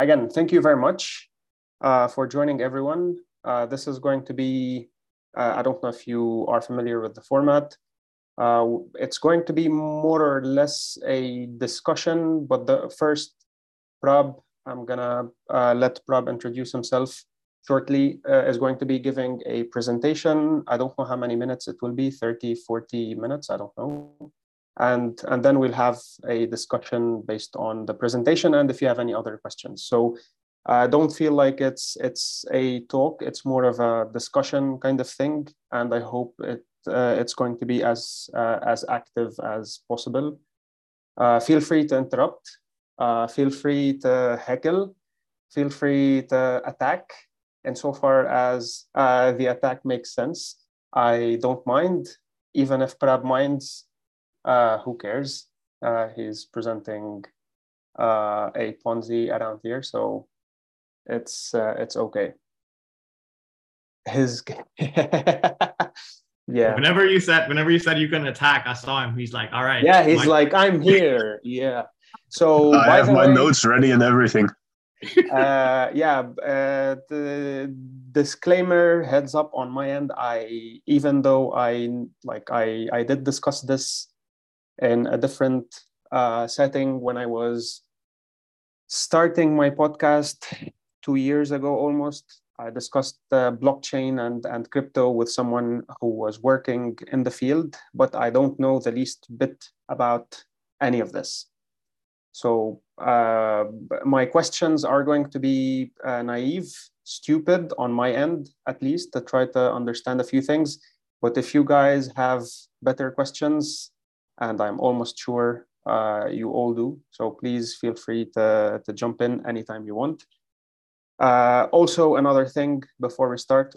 again, thank you very much uh, for joining everyone. Uh, this is going to be, uh, I don't know if you are familiar with the format. Uh, it's going to be more or less a discussion, but the first, Prab, I'm gonna uh, let Prab introduce himself shortly, uh, is going to be giving a presentation. I don't know how many minutes it will be, 30, 40 minutes, I don't know and and then we'll have a discussion based on the presentation and if you have any other questions. So uh, don't feel like it's it's a talk. It's more of a discussion kind of thing. And i hope it uh, it's going to be as uh, as active as possible. Uh, feel free to interrupt. Uh, feel free to heckle. Feel free to attack. And so far as uh, the attack makes sense i don't mind. Even if Prab minds uh, who cares? Uh, he's presenting uh, a Ponzi around here, so it's uh, it's okay. His yeah. Whenever you said whenever you said you can attack, I saw him. He's like, all right. Yeah, he's like, I'm here. Yeah. So I have my way, notes ready and everything. uh, yeah, uh, the disclaimer heads up on my end. I even though I like I I did discuss this in a different uh, setting when I was starting my podcast two years ago almost. I discussed uh, blockchain and, and crypto with someone who was working in the field, but I don't know the least bit about any of this. So uh, my questions are going to be uh, naive, stupid on my end, at least, to try to understand a few things. But if you guys have better questions, and I'm almost sure uh, you all do. So please feel free to, to jump in anytime you want. Uh, also, another thing before we start,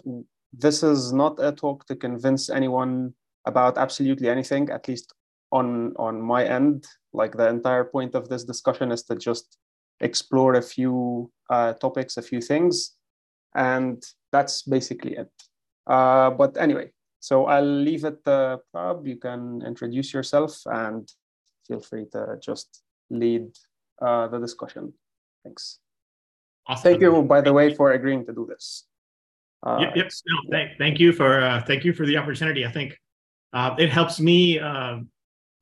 this is not a talk to convince anyone about absolutely anything, at least on, on my end. Like the entire point of this discussion is to just explore a few uh, topics, a few things, and that's basically it. Uh, but anyway, so I'll leave it uh, Prab. You can introduce yourself and feel free to just lead uh, the discussion. Thanks. Awesome. Thank you, by the way, for agreeing to do this. Uh, yep. yep. No, thank, thank you for uh, thank you for the opportunity. I think uh, it helps me uh,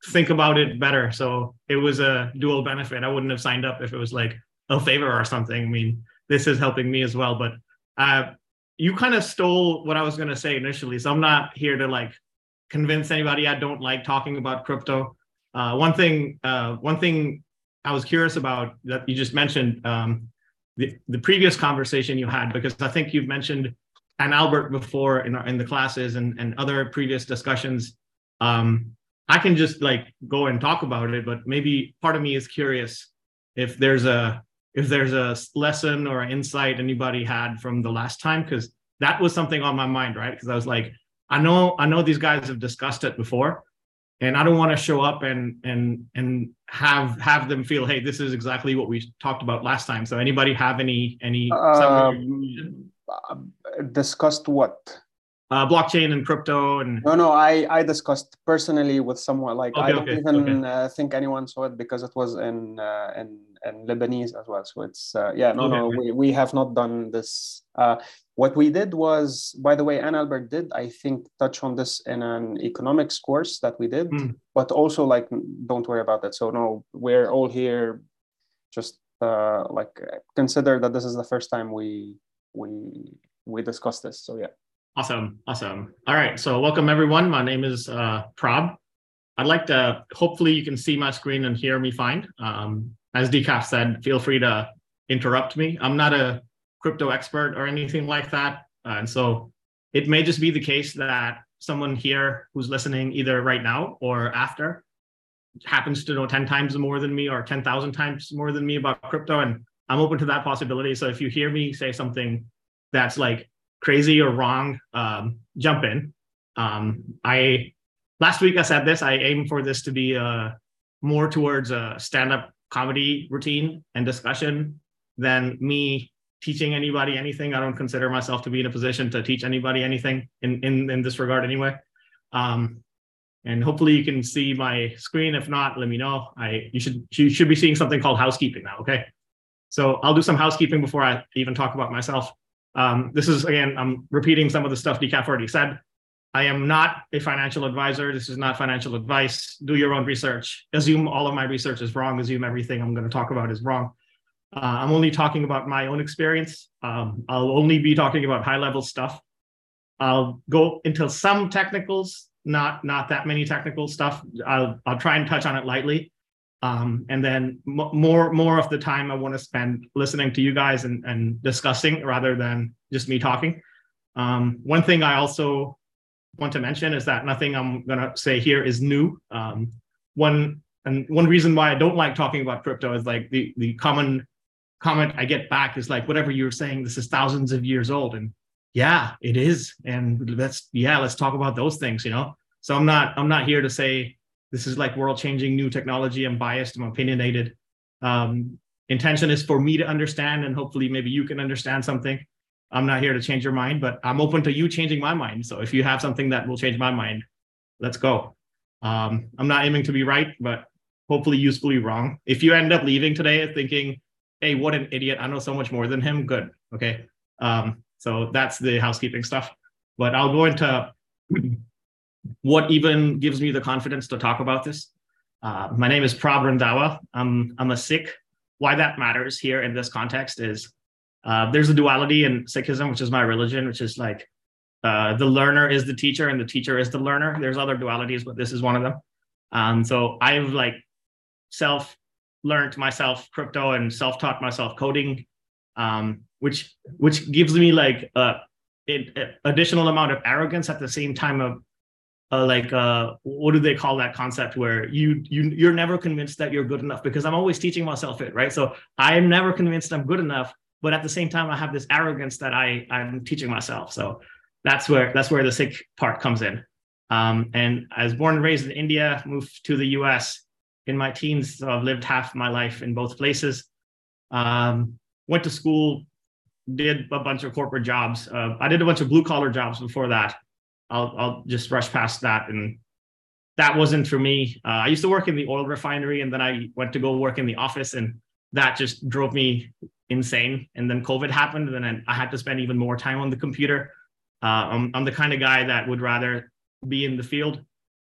think about it better. So it was a dual benefit. I wouldn't have signed up if it was like a favor or something. I mean, this is helping me as well. But uh, you kind of stole what I was going to say initially. So I'm not here to like convince anybody I don't like talking about crypto. Uh, one thing, uh, one thing I was curious about that you just mentioned um, the the previous conversation you had because I think you've mentioned Anne Albert before in our, in the classes and and other previous discussions. Um, I can just like go and talk about it, but maybe part of me is curious if there's a if there's a lesson or an insight anybody had from the last time because that was something on my mind right? Because i was like i know i know these guys have discussed it before and i don't want to show up and and and have have them feel hey this is exactly what we talked about last time. So anybody have any any um, discussed what? Uh, blockchain and crypto and no no i i discussed personally with someone like okay, i don't okay, even okay. Uh, think anyone saw it because it was in uh, in in lebanese as well so it's uh, yeah no no we, we have not done this uh, what we did was by the way anne albert did i think touch on this in an economics course that we did mm. but also like don't worry about that so no we're all here just uh, like consider that this is the first time we we we discussed this so yeah Awesome. Awesome. All right. So welcome everyone. My name is uh, Prab. I'd like to, hopefully you can see my screen and hear me fine. Um, as Decaf said, feel free to interrupt me. I'm not a crypto expert or anything like that. Uh, and so it may just be the case that someone here who's listening either right now or after happens to know 10 times more than me or 10,000 times more than me about crypto. And I'm open to that possibility. So if you hear me say something that's like crazy or wrong, um, jump in. Um, I last week I said this. I aim for this to be uh, more towards a stand-up comedy routine and discussion than me teaching anybody anything. I don't consider myself to be in a position to teach anybody anything in in, in this regard anyway. Um, and hopefully you can see my screen. If not, let me know. I you should you should be seeing something called housekeeping now. Okay. So I'll do some housekeeping before I even talk about myself. Um, this is again, I'm repeating some of the stuff Decaf already said. I am not a financial advisor. This is not financial advice. Do your own research. Assume all of my research is wrong. Assume everything I'm going to talk about is wrong. Uh, I'm only talking about my own experience. Um, I'll only be talking about high level stuff. I'll go into some technicals, not not that many technical stuff. I'll I'll try and touch on it lightly, um, and then m- more more of the time I want to spend listening to you guys and and discussing rather than just me talking. Um, one thing I also want to mention is that nothing I'm gonna say here is new. Um, one and one reason why I don't like talking about crypto is like the the common comment I get back is like, whatever you're saying, this is thousands of years old. And yeah, it is. And let's, yeah, let's talk about those things, you know? So I'm not, I'm not here to say this is like world changing new technology. I'm biased, I'm opinionated. Um, intention is for me to understand and hopefully maybe you can understand something. I'm not here to change your mind, but I'm open to you changing my mind. So if you have something that will change my mind, let's go. Um, I'm not aiming to be right, but hopefully usefully wrong. If you end up leaving today thinking, hey, what an idiot. I know so much more than him. Good. Okay. Um, so that's the housekeeping stuff. But I'll go into what even gives me the confidence to talk about this. Uh, my name is Prab Randhawa. I'm, I'm a Sikh. Why that matters here in this context is uh, there's a duality in Sikhism, which is my religion, which is like uh, the learner is the teacher and the teacher is the learner. There's other dualities, but this is one of them. Um, so I've like self learned myself crypto and self-taught myself coding, um, which which gives me like a, a, additional amount of arrogance at the same time of uh, like uh, what do they call that concept where you you you're never convinced that you're good enough because I'm always teaching myself it right. So I'm never convinced I'm good enough, but at the same time I have this arrogance that I I'm teaching myself. So that's where that's where the Sikh part comes in. Um, and I was born and raised in India, moved to the US, in my teens, so I've lived half my life in both places. Um, went to school, did a bunch of corporate jobs. Uh, I did a bunch of blue collar jobs before that. I'll, I'll just rush past that. And that wasn't for me. Uh, I used to work in the oil refinery and then I went to go work in the office and that just drove me insane. And then COVID happened and then I had to spend even more time on the computer. Uh, I'm, I'm, the kind of guy that would rather be in the field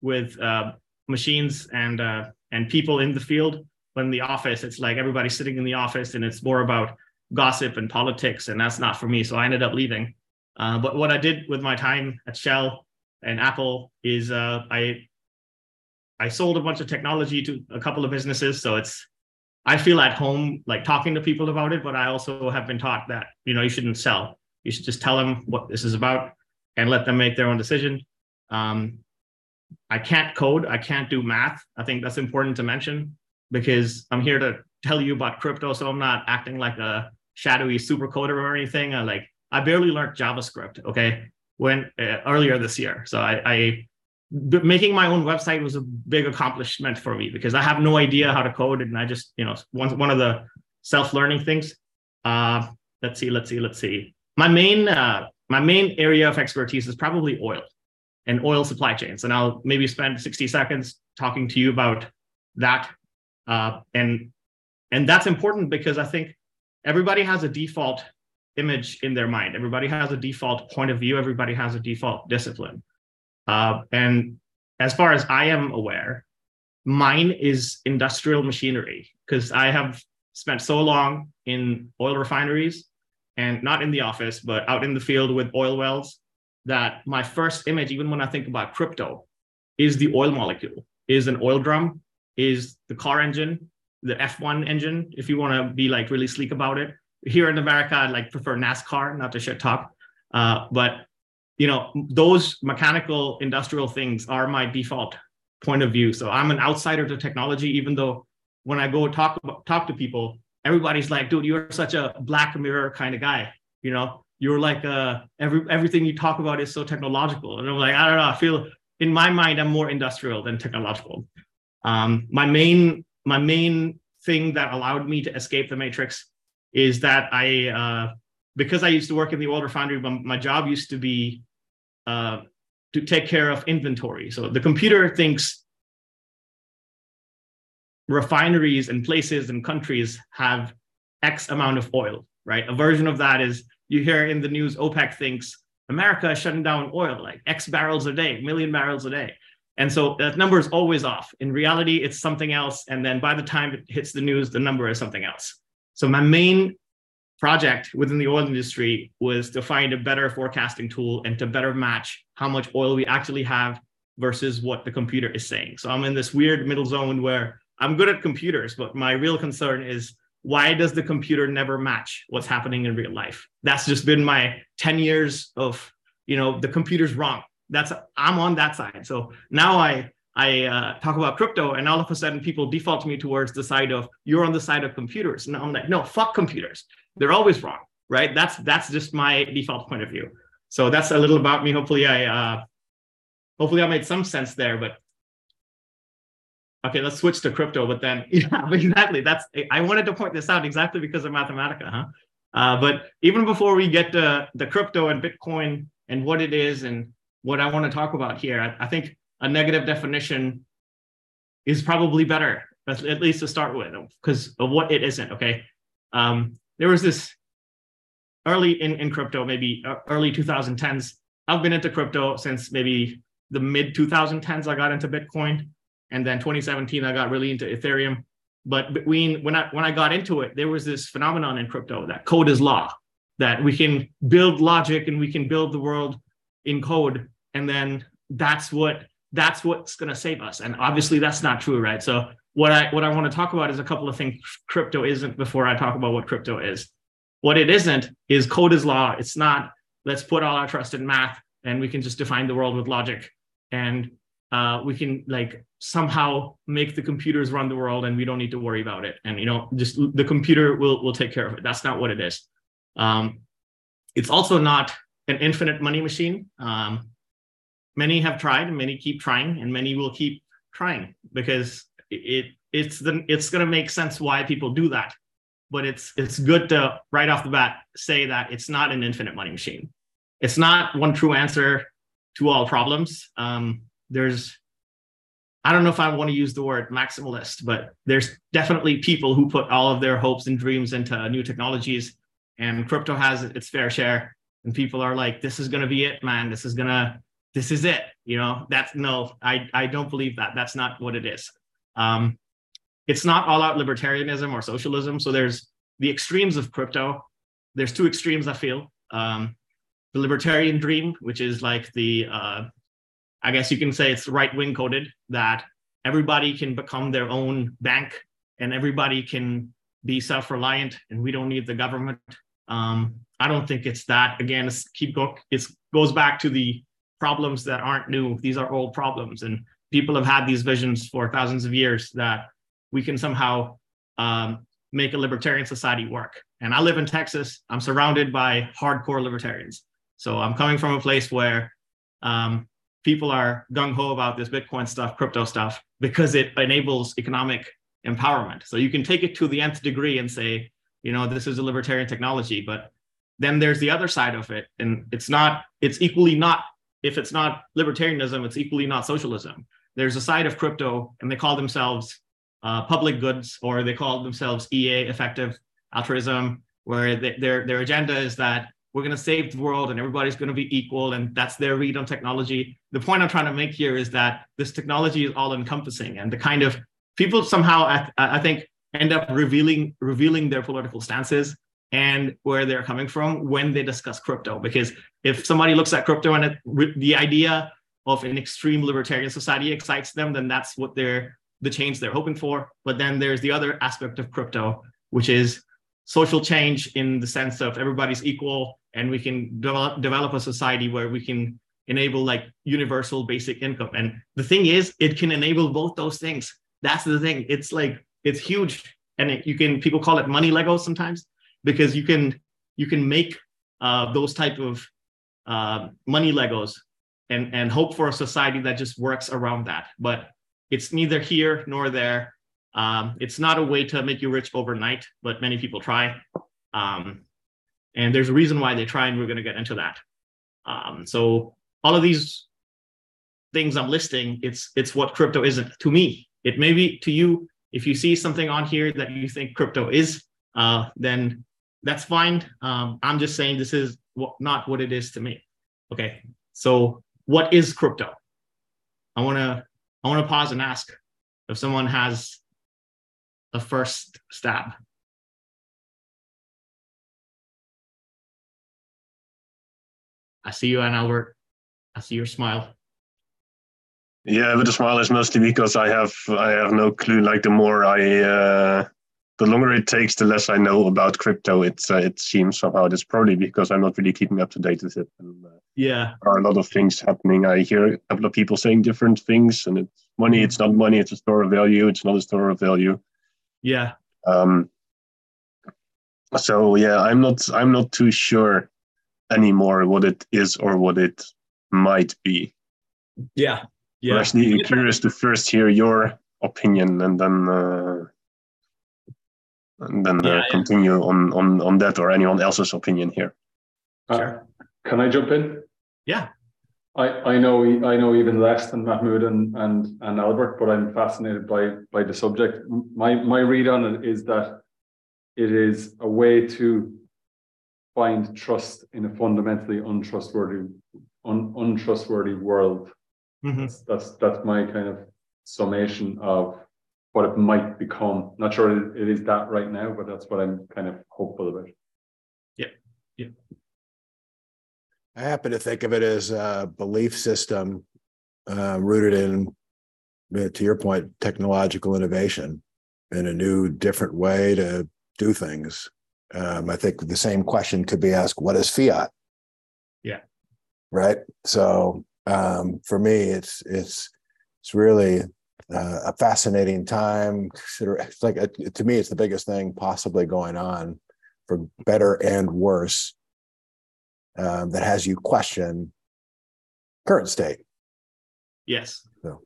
with uh, machines and uh, and people in the field. In the office, it's like everybody's sitting in the office, and it's more about gossip and politics, and that's not for me. So I ended up leaving. Uh, but what I did with my time at Shell and Apple is uh, I I sold a bunch of technology to a couple of businesses. So it's I feel at home like talking to people about it, but I also have been taught that you know you shouldn't sell. You should just tell them what this is about and let them make their own decision. Um, I can't code, I can't do math. I think that's important to mention because I'm here to tell you about crypto, so I'm not acting like a shadowy super coder or anything. I like I barely learned JavaScript, okay, when uh, earlier this year. So I, I making my own website was a big accomplishment for me because I have no idea how to code, and I just you know one one of the self learning things. Uh, let's see, let's see, let's see. My main uh, my main area of expertise is probably oil and oil supply chains. And I'll maybe spend 60 seconds talking to you about that. Uh, and and that's important because I think everybody has a default image in their mind. Everybody has a default point of view. Everybody has a default discipline. Uh, and as far as I am aware, mine is industrial machinery because I have spent so long in oil refineries and not in the office, but out in the field with oil wells that my first image, even when I think about crypto, is the oil molecule, is an oil drum, is the car engine, the F1 engine, if you want to be like really sleek about it. Here in America, I'd like prefer NASCAR, not to shit talk. Uh, but you know, those mechanical industrial things are my default point of view. So I'm an outsider to technology, even though when I go talk talk to people, everybody's like, dude, you're such a black mirror kind of guy. You know, you're like uh every everything you talk about is so technological and i'm like i don't know i feel in my mind i'm more industrial than technological um my main my main thing that allowed me to escape the matrix is that i uh because i used to work in the oil refinery my, my job used to be uh to take care of inventory so the computer thinks refineries and places and countries have X amount of oil, right? A version of that is you hear in the news OPEC thinks America is shutting down oil like X barrels a day, million barrels a day. And so that number is always off. In reality, it's something else. And then by the time it hits the news, the number is something else. So my main project within the oil industry was to find a better forecasting tool and to better match how much oil we actually have versus what the computer is saying. So I'm in this weird middle zone where I'm good at computers, but my real concern is why does the computer never match what's happening in real life? That's just been my 10 years of, you know, the computer's wrong. That's I'm on that side. So now I I uh, talk about crypto, and all of a sudden people default me towards the side of you're on the side of computers. And I'm like, no, fuck computers. They're always wrong, right? That's that's just my default point of view. So that's a little about me. Hopefully, I uh, hopefully I made some sense there. But okay, let's switch to crypto. But then, yeah, exactly. That's I wanted to point this out exactly because of Mathematica, huh? Uh, but even before we get to the crypto and Bitcoin and what it is and what I want to talk about here, I, I think a negative definition is probably better, at least to start with, because of what it isn't. Okay. Um, there was this early in, in crypto, maybe uh, early 2010s. I've been into crypto since maybe the mid 2010s. I got into Bitcoin, and then 2017 I got really into Ethereum. But between when I when I got into it, there was this phenomenon in crypto that code is law, that we can build logic and we can build the world in code, and then that's what that's what's going to save us. And obviously that's not true, right? So what I what I want to talk about is a couple of things crypto isn't before I talk about what crypto is. What it isn't is code is law. It's not let's put all our trust in math and we can just define the world with logic. And uh, we can like somehow make the computers run the world and we don't need to worry about it. And you know just the computer will will take care of it. That's not what it is. Um, it's also not an infinite money machine. Um, many have tried and many keep trying and many will keep trying because it it's the it's going to make sense why people do that but it's it's good to right off the bat say that it's not an infinite money machine. It's not one true answer to all problems. Um, there's i don't know if i want to use the word maximalist but there's definitely people who put all of their hopes and dreams into new technologies and crypto has its fair share and people are like this is going to be it man. This is going to this is it you know? That's no i i don't believe that. That's not what it is um it's not all out libertarianism or socialism. So there's the extremes of crypto. There's two extremes i feel. Um the libertarian dream which is like the uh i guess you can say it's right wing coded that everybody can become their own bank and everybody can be self-reliant and we don't need the government. Um i don't think it's that. Again it's keep go it goes back to the problems that aren't new. These are old problems, and people have had these visions for thousands of years that we can somehow um, make a libertarian society work. And I live in Texas. I'm surrounded by hardcore libertarians. So I'm coming from a place where um, people are gung ho about this Bitcoin stuff, crypto stuff, because it enables economic empowerment. So you can take it to the nth degree and say, you know, this is a libertarian technology, but then there's the other side of it. And it's not, it's equally not if it's not libertarianism, it's equally not socialism. There's a side of crypto, and they call themselves uh, public goods, or they call themselves EA, effective altruism, where they, their their agenda is that we're going to save the world and everybody's going to be equal, and that's their read on technology. The point I'm trying to make here is that this technology is all encompassing, and the kind of people somehow I, I think end up revealing revealing their political stances and where they're coming from when they discuss crypto. Because if somebody looks at crypto and it, the idea of an extreme libertarian society excites them, then that's what they're the change they're hoping for. But then there's the other aspect of crypto, which is social change in the sense of everybody's equal and we can develop develop a society where we can enable like universal basic income. And the thing is, it can enable both those things. That's the thing. It's like it's huge, and it, you can people call it money Legos sometimes because you can you can make uh, those type of uh, money Legos and and hope for a society that just works around that. But it's neither here nor there. Um, it's not a way to make you rich overnight, but many people try. Um, and there's a reason why they try, and we're going to get into that. Um, so all of these things I'm listing, it's it's what crypto isn't to me. It may be to you if you see something on here that you think crypto is, uh, then that's fine. Um, I'm just saying this is not what it is to me. Okay, so what is crypto? I want to I want to pause and ask if someone has a first stab. I see you, Anne Albert. I see your smile. Yeah, but the smile is mostly because I have I have no clue. Like the more I, uh, the longer it takes, the less I know about crypto. It's uh, it seems somehow. It's probably because I'm not really keeping up to date with it. And, uh, yeah, there are a lot of things happening. I hear a couple of people saying different things, and it's money. It's not money. It's a store of value. It's not a store of value. Yeah. Um. So yeah, I'm not I'm not too sure anymore what it is or what it might be. Yeah. Yeah. I'm actually curious to first hear your opinion and then uh, and then uh, yeah, continue yeah. on on on that or anyone else's opinion here. Uh, sure. Can I jump in? Yeah. I, I know I know even less than Mahmoud and, and and Albert, but I'm fascinated by by the subject. My my read on it is that it is a way to find trust in a fundamentally untrustworthy un, untrustworthy world Mm-hmm. That's, that's that's my kind of summation of what it might become. Not sure it is that right now, but that's what I'm kind of hopeful about. Yeah, yeah. I happen to think of it as a belief system uh, rooted in, uh, to your point, technological innovation and a new, different way to do things. Um, I think the same question could be asked: What is fiat? Yeah. Right. So um, for me, it's it's it's really uh, a fascinating time. It's like a, to me, it's the biggest thing possibly going on, for better and worse. Um, that has you question current state. Yes. So,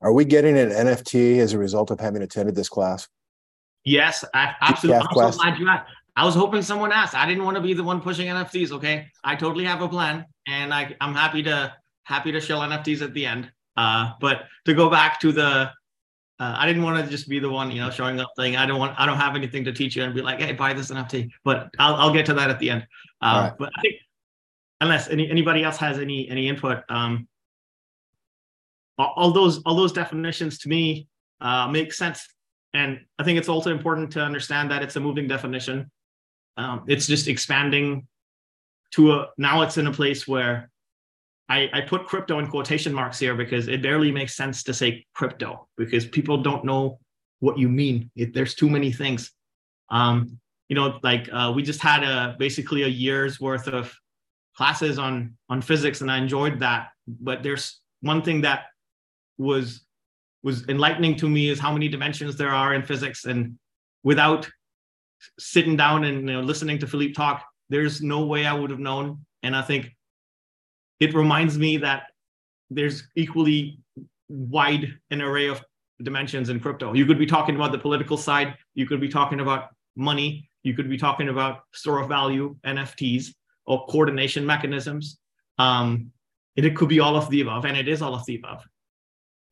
are we getting an NFT as a result of having attended this class? Yes, I, absolutely. I'm so glad you asked. I was hoping someone asked. I didn't want to be the one pushing NFTs. Okay, I totally have a plan, and I, I'm happy to happy to shell NFTs at the end. Uh, but to go back to the, uh, I didn't want to just be the one, you know, showing up thing. I don't want, I don't have anything to teach you and be like, hey, buy this NFT. But I'll, I'll get to that at the end. Uh, right. But I think unless any, anybody else has any any input, um, all, all those all those definitions to me uh, make sense. And I think it's also important to understand that it's a moving definition. Um, it's just expanding to a now it's in a place where I, I put crypto in quotation marks here because it barely makes sense to say crypto because people don't know what you mean. It, there's too many things. Um, you know, like uh, we just had a basically a year's worth of classes on on physics, and I enjoyed that. But there's one thing that was was enlightening to me is how many dimensions there are in physics, and without sitting down and you know, listening to Philippe talk, there's no way I would have known. And I think it reminds me that there's equally wide an array of dimensions in crypto. You could be talking about the political side, you could be talking about money, you could be talking about store of value, NFTs, or coordination mechanisms. Um, it, it could be all of the above, and it is all of the above.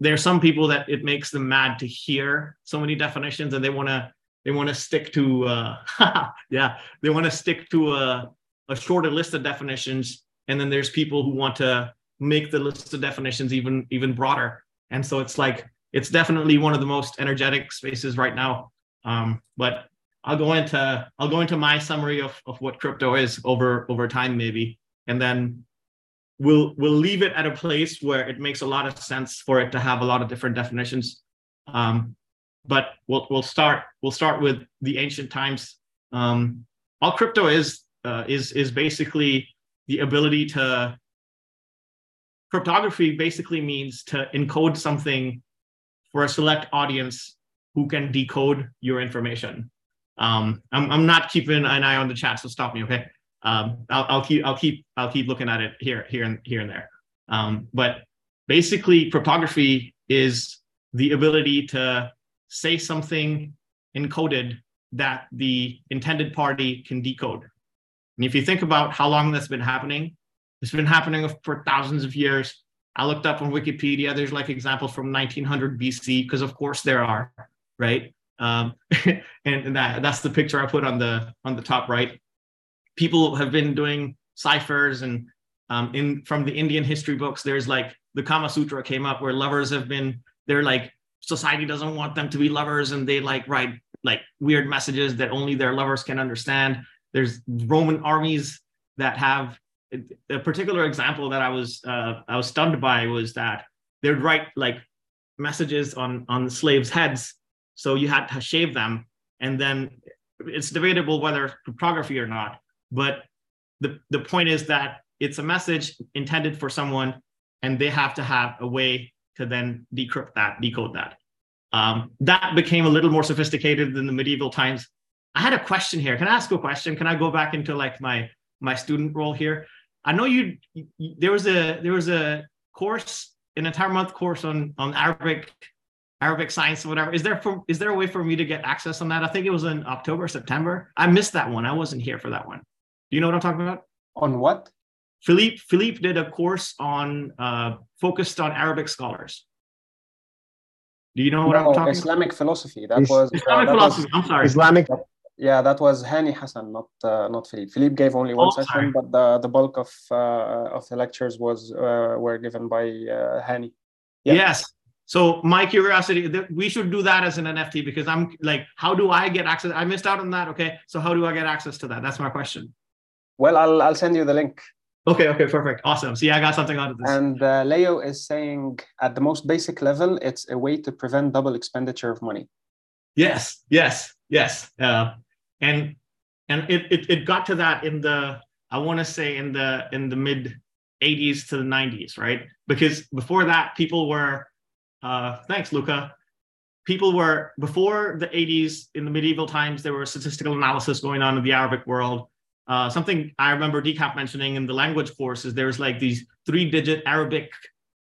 There are some people that it makes them mad to hear so many definitions, and they want to they want to stick to uh, yeah they want to stick to a, a shorter list of definitions and then there's people who want to make the list of definitions even even broader. And so it's like it's definitely one of the most energetic spaces right now. Um, but i'll go into i'll go into my summary of, of what crypto is over over time maybe. And then we'll we'll leave it at a place where it makes a lot of sense for it to have a lot of different definitions. Um, but we'll we'll start we'll start with the ancient times. Um, all crypto is uh, is is basically the ability to cryptography basically means to encode something for a select audience who can decode your information. Um, I'm, I'm not keeping an eye on the chat, so stop me, okay? Um, I'll, I'll, keep I'll keep I'll keep looking at it here here and here and there. Um, but basically, cryptography is the ability to say something encoded that the intended party can decode. And if you think about how long that's been happening, it's been happening for thousands of years. I looked up on Wikipedia, there's like examples from 1900 BC, because of course there are, right? Um, and, that, that's the picture I put on the on the top right. People have been doing ciphers and um, in from the Indian history books, there's like the Kama Sutra came up where lovers have been, they're like, society doesn't want them to be lovers and they like write like weird messages that only their lovers can understand. There's Roman armies that have a particular example that I was uh, I was stunned by was that they'd write like messages on on slaves' heads, so you had to shave them, and then it's debatable whether cryptography or not. But the the point is that it's a message intended for someone, and they have to have a way to then decrypt that, decode that. Um, that became a little more sophisticated than the medieval times. I had a question here. Can I ask a question? Can I go back into like my my student role here? I know you, you there was a there was a course, an entire month course on on Arabic Arabic science or whatever. Is there for, is there a way for me to get access on that? I think it was in October, September. I missed that one. I wasn't here for that one. Do you know what I'm talking about? On what? Philippe Philippe did a course on uh, focused on Arabic scholars. Do you know what no, I'm talking Islamic about? philosophy. That was Islamic uh, that philosophy. Was, I'm sorry. Islamic. Yeah, that was Hani Hassan, not uh, not Philippe. Philippe gave only one Oh, session, sorry. but the, the bulk of uh, of the lectures was uh, were given by uh, Hani. Yeah. Yes. So my curiosity, th- we should do that as an NFT because I'm like, how do I get access? I missed out on that. Okay. So how do I get access to that? That's my question. Well, I'll I'll send you the link. Okay. Okay. Perfect. Awesome. See, I got something out of this. And uh, Leo is saying at the most basic level, it's a way to prevent double expenditure of money. Yes, yes, yes. Uh, and and it, it it got to that in the I want to say in the in the mid 80s to the 90s, right? Because before that, people were uh, thanks, Luca. People were before the 80s in the medieval times. There was statistical analysis going on in the Arabic world. Uh, something I remember Decap mentioning in the language course is there's like these three-digit Arabic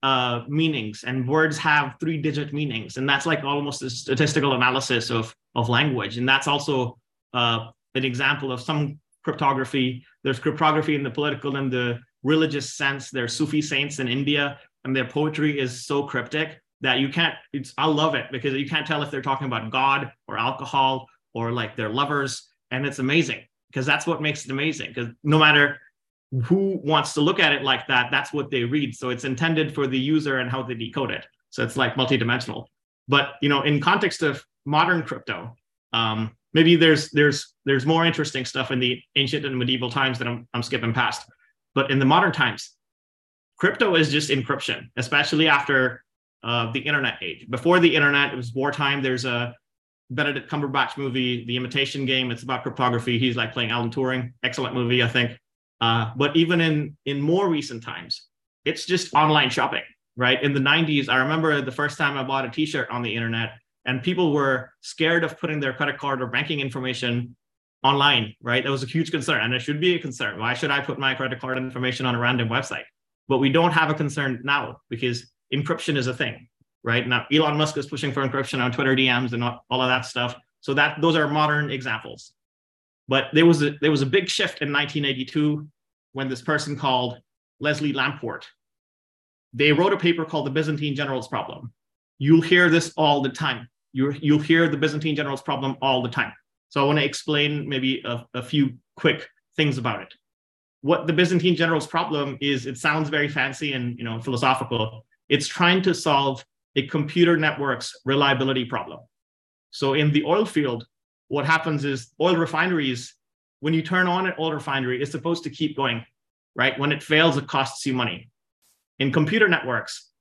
uh, meanings and words have three digit meanings and that's like almost a statistical analysis of of language and that's also uh, an example of some cryptography. There's cryptography in the political and the religious sense. There are sufi saints in india and their poetry is so cryptic that you can't it's i love it because you can't tell if they're talking about god or alcohol or like their lovers. And it's amazing because that's what makes it amazing because no matter who wants to look at it like that that's what they read. So it's intended for the user and how they decode it. So it's like multidimensional. But you know in context of modern crypto um, maybe there's there's there's more interesting stuff in the ancient and medieval times that I'm, I'm skipping past. But in the modern times crypto is just encryption especially after uh, the internet age. Before the internet it was wartime. There's a benedict cumberbatch movie the imitation game. It's about cryptography. He's like playing alan turing. Excellent movie i think. Uh, but even in in more recent times, it's just online shopping, right? In the 90s, I remember the first time I bought a T-shirt on the internet, and people were scared of putting their credit card or banking information online, right? That was a huge concern, and it should be a concern. Why should I put my credit card information on a random website? But we don't have a concern now because encryption is a thing, right? Now Elon Musk is pushing for encryption on Twitter DMs and all of that stuff. So that those are modern examples. But there was a there was a big shift in 1982 when this person called Leslie Lamport. They wrote a paper called The Byzantine Generals Problem. You'll hear this all the time. You you'll hear the Byzantine Generals Problem all the time. So I want to explain maybe a, a few quick things about it. What the Byzantine Generals Problem is, it sounds very fancy and you know philosophical. It's trying to solve a computer network's reliability problem. So in the oil field, what happens is oil refineries when you turn on an oil refinery, it's supposed to keep going, right? When it fails, it costs you money. In computer networks,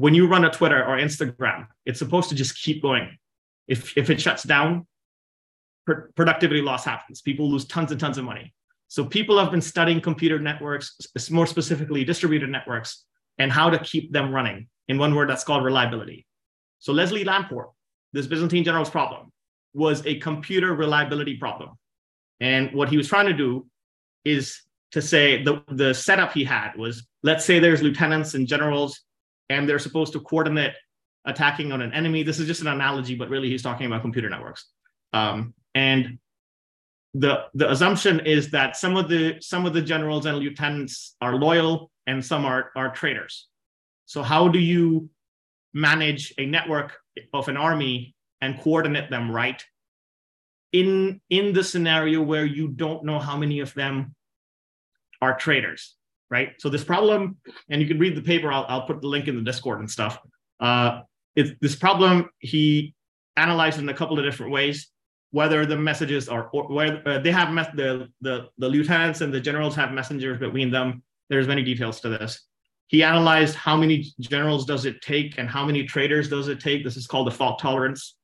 when you run a Twitter or Instagram, it's supposed to just keep going. If, if it shuts down, pr- productivity loss happens. People lose tons and tons of money. So people have been studying computer networks, more specifically distributed networks, and how to keep them running. In one word, that's called reliability. So Leslie Lamport, this Byzantine general's problem, was a computer reliability problem. And what he was trying to do is to say the, the setup he had was let's say there's lieutenants and generals and they're supposed to coordinate attacking on an enemy. This is just an analogy, but really he's talking about computer networks. Um, and the the assumption is that some of the some of the generals and lieutenants are loyal and some are are traitors. So how do you manage a network of an army and coordinate them right in in the scenario where you don't know how many of them are traitors right? So this problem and you can read the paper i'll, I'll put the link in the discord and stuff. Uh, this problem he analyzed in a couple of different ways whether the messages are or where uh, they have met the, the the lieutenants and the generals have messengers between them. There's many details to this. He analyzed how many generals does it take and how many traitors does it take. This is called the fault tolerance.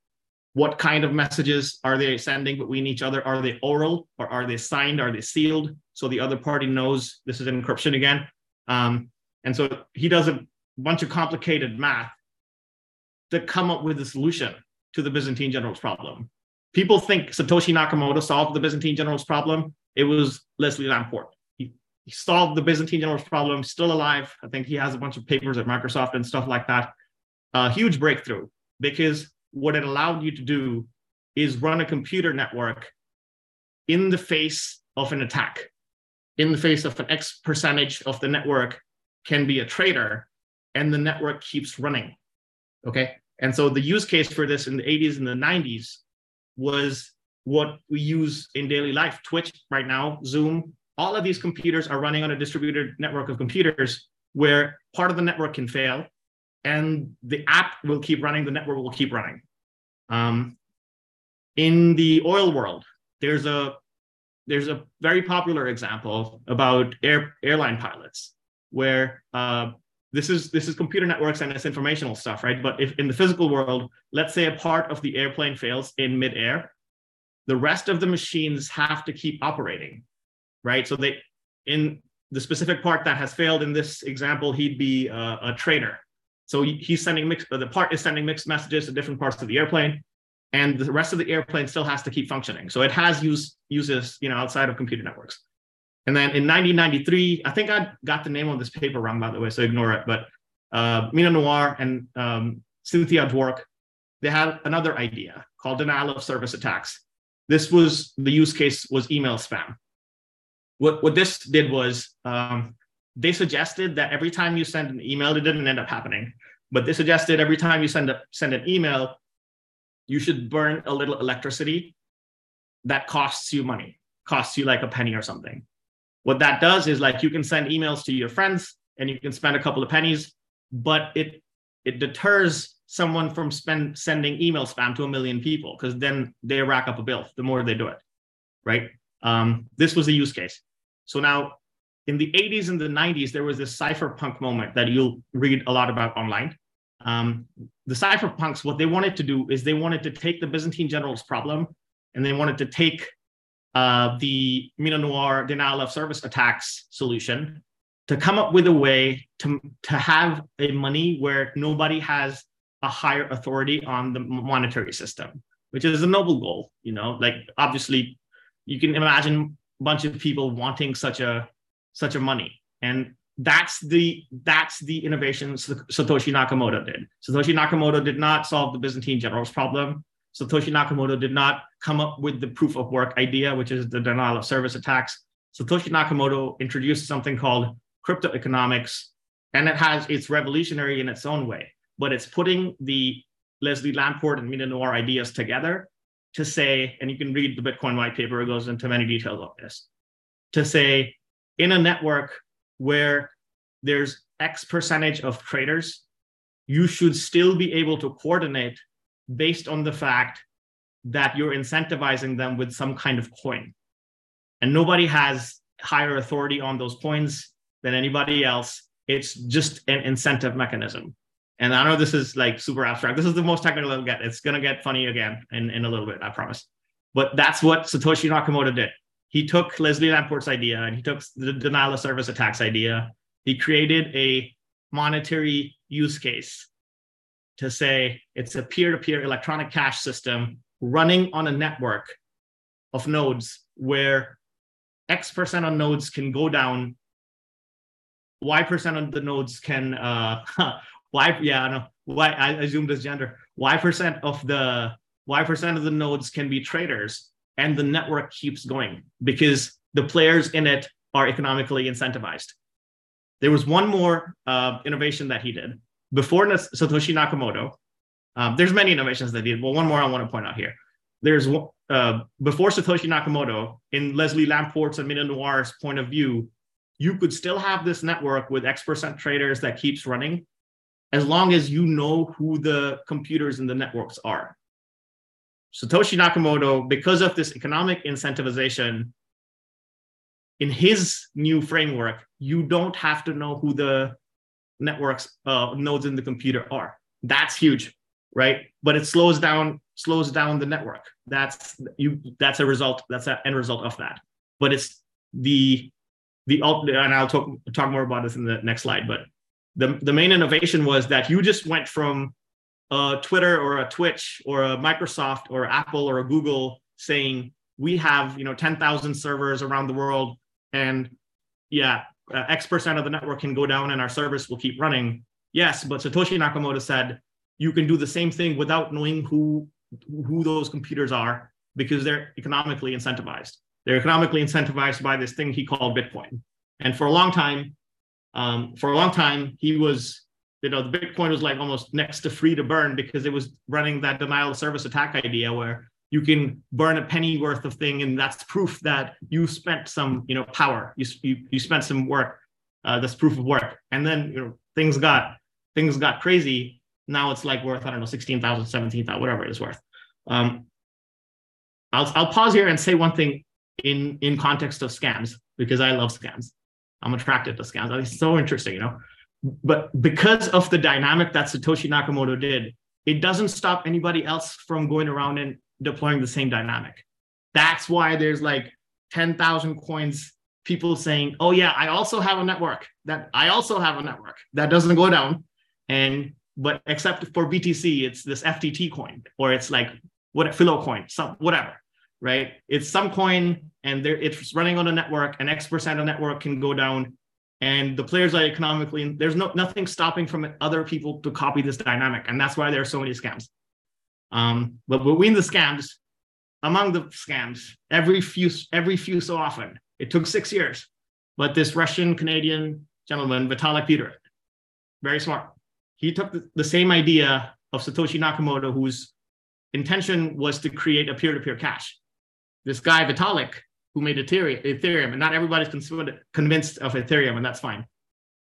What kind of messages are they sending between each other? Are they oral or are they signed? Are they sealed so the other party knows this is encryption again um, and so he does a bunch of complicated math to come up with a solution to the byzantine generals problem people think Satoshi Nakamoto solved the Byzantine generals problem. It was Leslie Lamport. He, he solved the Byzantine generals problem, still alive. I think he has a bunch of papers at Microsoft and stuff like that. A huge breakthrough because what it allowed you to do is run a computer network in the face of an attack, in the face of an X percentage of the network can be a traitor, and the network keeps running. Okay. And so the use case for this in the 80s and the 90s was what we use in daily life. Twitch right now, Zoom, all of these computers are running on a distributed network of computers where part of the network can fail and the app will keep running, the network will keep running. Um, in the oil world, there's a there's a very popular example about air, airline pilots where uh, this is this is computer networks and it's informational stuff, right? But if in the physical world, let's say a part of the airplane fails in midair, the rest of the machines have to keep operating, right? So they in the specific part that has failed in this example, he'd be a, a traitor. So he's sending mixed, the part is sending mixed messages to different parts of the airplane, and the rest of the airplane still has to keep functioning. So it has use uses, you know, outside of computer networks. And then in 1993, I think I got the name of this paper wrong, by the way, so ignore it. But uh, Mina Noir and um, Cynthia Dwork, they had another idea called denial of service attacks. This was the use case was email spam. What, what this did was um, they suggested that every time you send an email, it didn't end up happening, but they suggested every time you send a, send an email, you should burn a little electricity that costs you money, costs you like a penny or something. What that does is like you can send emails to your friends and you can spend a couple of pennies, but it it deters someone from spend sending email spam to a million people because then they rack up a bill the more they do it, right? Um, this was the use case. So now in the 80s and the 90s, there was this cypherpunk moment that you'll read a lot about online. Um, the cypherpunks, what they wanted to do is they wanted to take the Byzantine generals problem and they wanted to take uh, the Mina Noir denial of service attacks solution to come up with a way to, to have a money where nobody has a higher authority on the monetary system, which is a noble goal. You know, like obviously you can imagine a bunch of people wanting such a such a money. And that's the that's the innovation Satoshi Nakamoto did. Satoshi Nakamoto did not solve the Byzantine generals problem. Satoshi Nakamoto did not come up with the proof of work idea, which is the denial of service attacks. Satoshi Nakamoto introduced something called crypto economics, and it has it's revolutionary in its own way. But it's putting the Leslie Lamport and Mina Noir ideas together to say, and you can read the Bitcoin white paper, it goes into many details of this, to say in a network where there's X percentage of traitors, you should still be able to coordinate based on the fact that you're incentivizing them with some kind of coin. And nobody has higher authority on those coins than anybody else. It's just an incentive mechanism. And I know this is like super abstract. This is the most technical it'll get. It's going to get funny again in, in a little bit, I promise. But that's what Satoshi Nakamoto did. He took Leslie Lamport's idea and he took the denial of service attacks idea. He created a monetary use case to say it's a peer-to-peer electronic cash system running on a network of nodes where X percent of nodes can go down, Y percent of the nodes can uh Y yeah, I know Y I assumed as gender. Y percent of the Y percent of the nodes can be traitors and the network keeps going because the players in it are economically incentivized. There was one more uh, innovation that he did before Satoshi Nakamoto, Um, there's many innovations they did. Well, one more I want to point out here. There's uh, before Satoshi Nakamoto, in Leslie Lamport's and Mina Noir's point of view, you could still have this network with X percent traitors that keeps running as long as you know who the computers in the networks are. Satoshi Nakamoto, because of this economic incentivization, in his new framework, you don't have to know who the networks uh, nodes in the computer are. That's huge, right? But it slows down slows down the network. That's you. That's a result. That's an end result of that. But it's the the and I'll talk talk more about this in the next slide. But the the main innovation was that you just went from a Twitter or a Twitch or a Microsoft or Apple or a Google saying we have you know 10,000 servers around the world and yeah uh, X percent of the network can go down and our service will keep running. Yes, but Satoshi Nakamoto said you can do the same thing without knowing who who those computers are because they're economically incentivized. They're economically incentivized by this thing he called Bitcoin. And for a long time, um, for a long time, he was, you know, the Bitcoin was like almost next to free to burn because it was running that denial of service attack idea where you can burn a penny worth of thing and that's proof that you spent some you know power. You you, you spent some work uh, that's proof of work. And then you know things got things got crazy. Now it's like worth i don't know 16000 17000 whatever it is worth. Um, I'll, I'll pause here and say one thing in in context of scams because i love scams. I'm attracted to scams. It's so interesting you know but because of the dynamic that satoshi nakamoto did it doesn't stop anybody else from going around and deploying the same dynamic. That's why there's like 10,000 coins, people saying, oh, yeah, I also have a network that I also have a network that doesn't go down. And, but except for BTC, it's this FTT coin or it's like what Filecoin, some whatever, right? It's some coin and there it's running on a network and X percent of network can go down and the players are economically there's no nothing stopping from other people to copy this dynamic and that's why there are so many scams um, but between the scams, among the scams, every few every few so often, it took six years, but this Russian Canadian gentleman, Vitalik Buterin, very smart. He took the, the same idea of Satoshi Nakamoto, whose intention was to create a peer-to-peer cash. This guy Vitalik, who made Ethereum, and not everybody's convinced of Ethereum, and that's fine.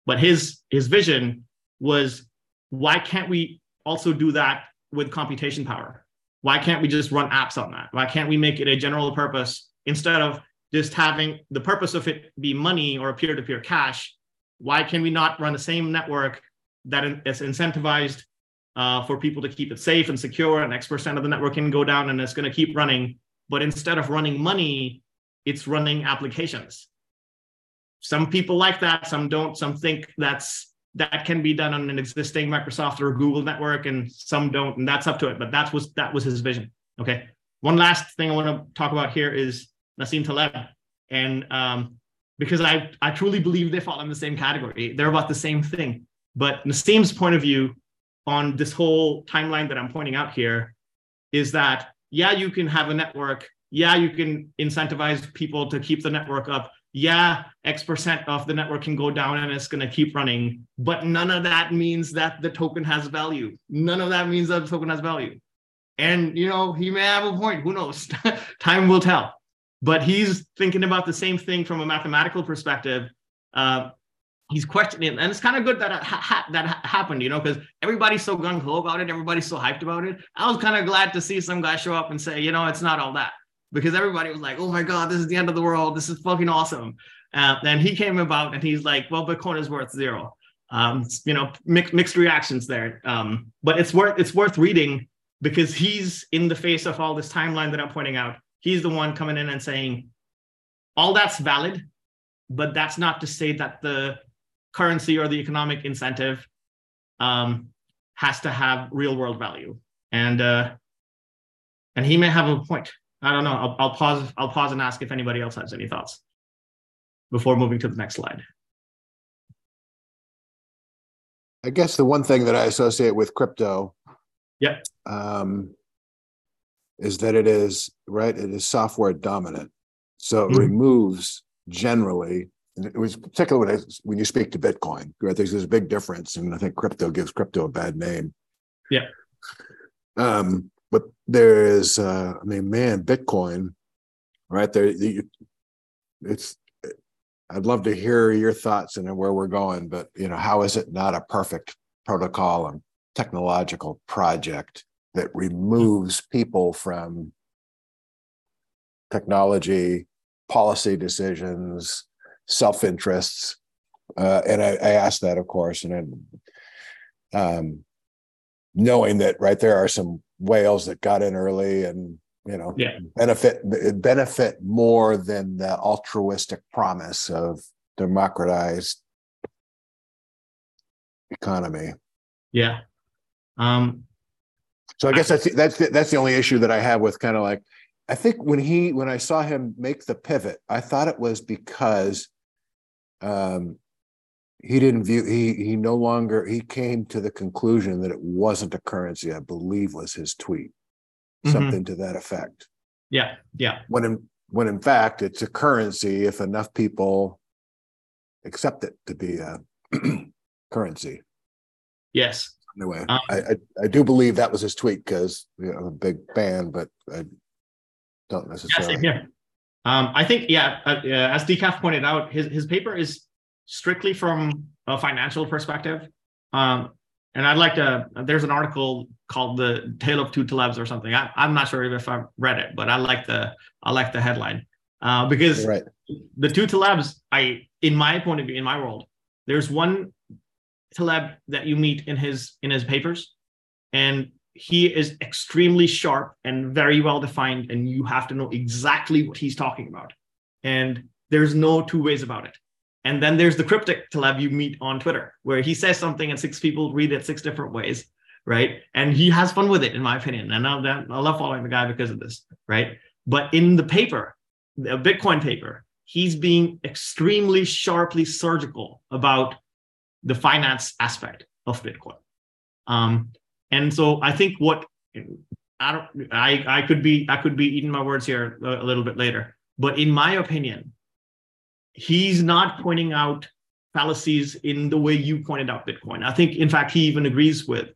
But his his vision was, why can't we also do that with computation power? Why can't we just run apps on that? Why can't we make it a general purpose instead of just having the purpose of it be money or peer to peer cash? Why can we not run the same network that is incentivized uh, for people to keep it safe and secure and X percent of the network can go down and it's going to keep running? But instead of running money, it's running applications. Some people like that, some don't. Some think that's that can be done on an existing Microsoft or Google network, and some don't, and that's up to it. But that was that was his vision. Okay. One last thing I want to talk about here is Nassim Taleb, and um, because I I truly believe they fall in the same category. They're about the same thing. But Nassim's point of view on this whole timeline that I'm pointing out here is that yeah, you can have a network. Yeah, you can incentivize people to keep the network up yeah, X percent of the network can go down and it's going to keep running. But none of that means that the token has value. None of that means that the token has value. And, you know, he may have a point. Who knows? Time will tell. But he's thinking about the same thing from a mathematical perspective. Uh, he's questioning, and it's kind of good that ha- that ha- happened, you know, because everybody's so gung ho about it, everybody's so hyped about it. I was kind of glad to see some guy show up and say, you know, it's not all that because everybody was like, "Oh my God, this is the end of the world. This is fucking awesome." Uh, and he came about and he's like, "Well, Bitcoin is worth zero. Um, you know, mixed mixed reactions there. Um, but it's worth it's worth reading because he's in the face of all this timeline that I'm pointing out. He's the one coming in and saying, all that's valid, but that's not to say that the currency or the economic incentive um, has to have real world value. And uh, and he may have a point. I don't know. I'll, I'll pause. I'll pause and ask if anybody else has any thoughts before moving to the next slide. I guess the one thing that I associate with crypto, yeah, um, is that it is right. It is software dominant, so it mm-hmm. removes generally. And it was particularly when, I, when you speak to Bitcoin, right? There's, there's a big difference, and I think crypto gives crypto a bad name. Yeah. Um, but there is, uh, I mean, man, Bitcoin, right there. It's. I'd love to hear your thoughts and where we're going, but you know, how is it not a perfect protocol and technological project that removes people from technology, policy decisions, self interests? Uh, and I, I asked that, of course, and then um, knowing that right there are some whales that got in early and you know yeah. benefit benefit more than the altruistic promise of democratized economy yeah um so i guess that's that's that's the only issue that i have with kind of like i think when he when i saw him make the pivot i thought it was because um he didn't view he he no longer he came to the conclusion that it wasn't a currency i believe was his tweet. Mhm. something to that effect. Yeah yeah. When in when in fact it's a currency if enough people accept it to be a currency. Yes. Anyway Um, I, I i do believe that was his tweet because you know, i'm a big fan but i don't yeah necessarily here um i think yeah uh, uh, as decaf pointed out his his paper is strictly from a financial perspective um and i'd like to there's an article called the tale of two talebs or something I, i'm not sure if i've read it but i like the i like the headline uh because right the two Talebs, I, in my point of view, in my world, there's one Taleb that you meet in his in his papers, and he is extremely sharp and very well defined, and you have to know exactly what he's talking about. And there's no two ways about it. And then there's the cryptic Taleb you meet on Twitter, where he says something and six people read it six different ways, right? And he has fun with it, in my opinion. And I, I love following the guy because of this, right? But in the paper, the Bitcoin paper, he's being extremely sharply surgical about the finance aspect of Bitcoin. Um, and so I think what I don't I I could be I could be eating my words here a, a little bit later, but in my opinion, he's not pointing out fallacies in the way you pointed out Bitcoin. I think in fact he even agrees with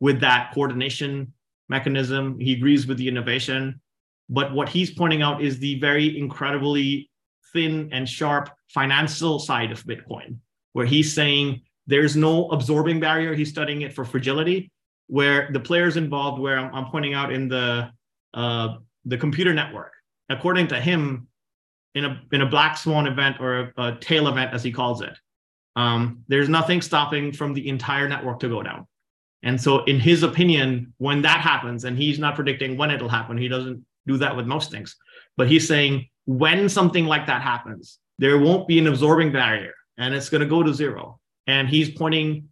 with that coordination mechanism. He agrees with the innovation. But what he's pointing out is the very incredibly thin and sharp financial side of Bitcoin, where he's saying there's no absorbing barrier. He's studying it for fragility, where the players involved, where I'm, I'm pointing out in the uh, the computer network, according to him, in a in a black swan event or a, a tail event, as he calls it, um, there's nothing stopping from the entire network to go down. And so, in his opinion, when that happens, and he's not predicting when it'll happen, he doesn't do that with most things, but he's saying when something like that happens, there won't be an absorbing barrier and it's going to go to zero. And he's pointing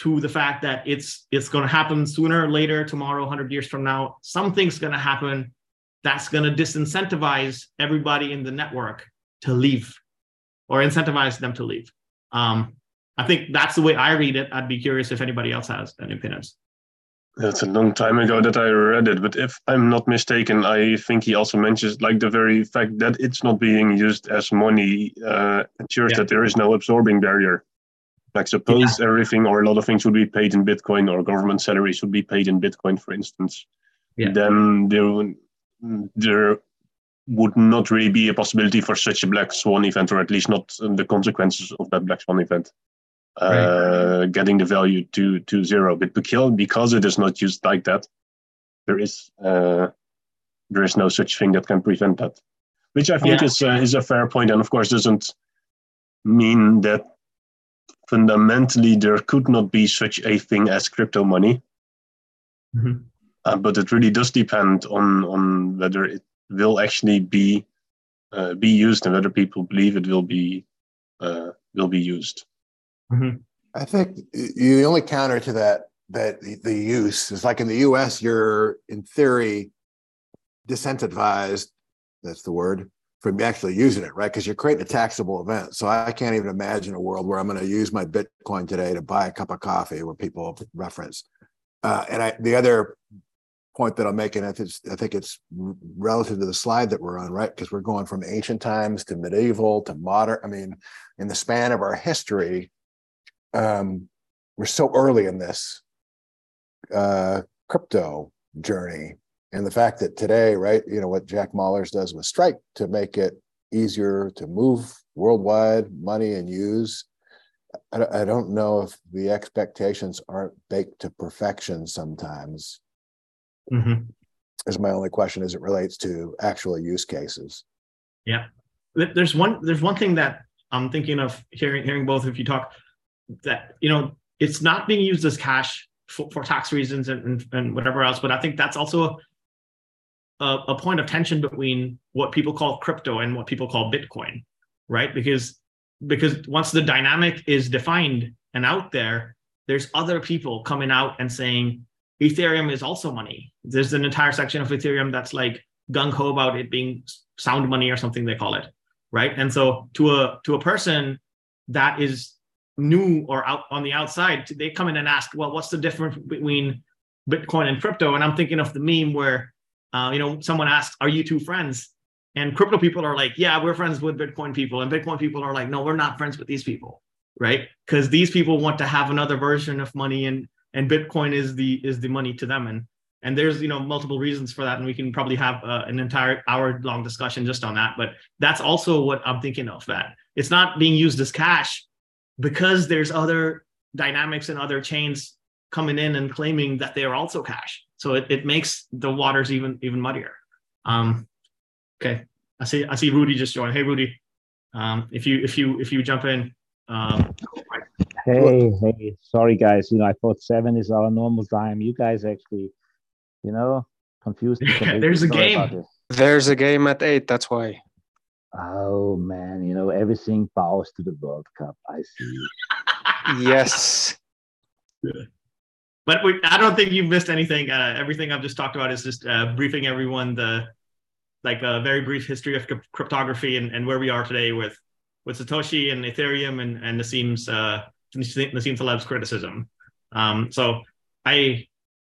to the fact that it's it's going to happen sooner or later, tomorrow, 100 years from now. Something's going to happen that's going to disincentivize everybody in the network to leave or incentivize them to leave. Um, I think that's the way I read it. I'd be curious if anybody else has any opinions. That's a long time ago that I read it, but if I'm not mistaken, I think he also mentions like the very fact that it's not being used as money uh, ensures Yeah. that there is no absorbing barrier. Like suppose everything or a lot of things would be paid in Bitcoin or government salaries would be paid in Bitcoin, for instance. Yeah. Then there would, there would not really be a possibility for such a black swan event, or at least not the consequences of that black swan event uh, getting the value to to zero. But because because it is not used like that, there is uh, there is no such thing that can prevent that, which I think Yeah. is uh, is a fair point, and of course doesn't mean that fundamentally there could not be such a thing as crypto money. Mhm. Uh, but it really does depend on on whether it will actually be uh, be used and whether people believe it will be uh, will be used. I think the only counter to that that the, the use is like in the US, you're in theory disincentivized, that's the word, from actually using it, right? Because you're creating a taxable event. So I can't even imagine a world where I'm going to use my Bitcoin today to buy a cup of coffee where people reference. Uh, and I the other point that I'm making, I think, I think it's relative to the slide that we're on, right? Because we're going from ancient times to medieval to modern. I mean, in the span of our history, um, we're so early in this uh, crypto journey. And the fact that today, right, you know, what Jack Mallers does with Strike to make it easier to move worldwide money and use. I, I don't know if the expectations aren't baked to perfection sometimes. Mm-hmm. Is my only question as it relates to actual use cases. Yeah, there's one. There's one thing that I'm thinking of hearing hearing both of you talk. That you know, it's not being used as cash for, for tax reasons and, and, and whatever else. But I think that's also a, a point of tension between what people call crypto and what people call Bitcoin, right? Because because once the dynamic is defined and out there, there's other people coming out and saying Ethereum is also money. There's an entire section of Ethereum that's like gung ho about it being sound money or something they call it, right? And so to a to a person that is new or out on the outside, they come in and ask, well, what's the difference between Bitcoin and crypto? And I'm thinking of the meme where uh, you know, someone asks, "Are you two friends?" And crypto people are like, "Yeah, we're friends with Bitcoin people," and Bitcoin people are like, "No, we're not friends with these people." Right? Because these people want to have another version of money, and and Bitcoin is the is the money to them, and and there's you know multiple reasons for that, and we can probably have uh, an entire hour long discussion just on that. But that's also what I'm thinking of. That it's not being used as cash because there's other dynamics and other chains coming in and claiming that they are also cash so it, it makes the waters even even muddier. Um, okay, I see I see Rudy just joined. Hey Rudy, um, if you if you if you jump in. Um, hey hey, sorry guys. You know I thought seven is our normal time. You guys actually, you know, confused me. There's a game. There's a game at eight. That's why. Oh man, you know everything bows to the World Cup. I see. yes. Yeah but we, I don't think you've missed anything. Uh, everything I've just talked about is just uh, briefing everyone the like a very brief history of cryptography and, and where we are today with with Satoshi and Ethereum and and Nassim's uh, Nassim Taleb's criticism. Um, so I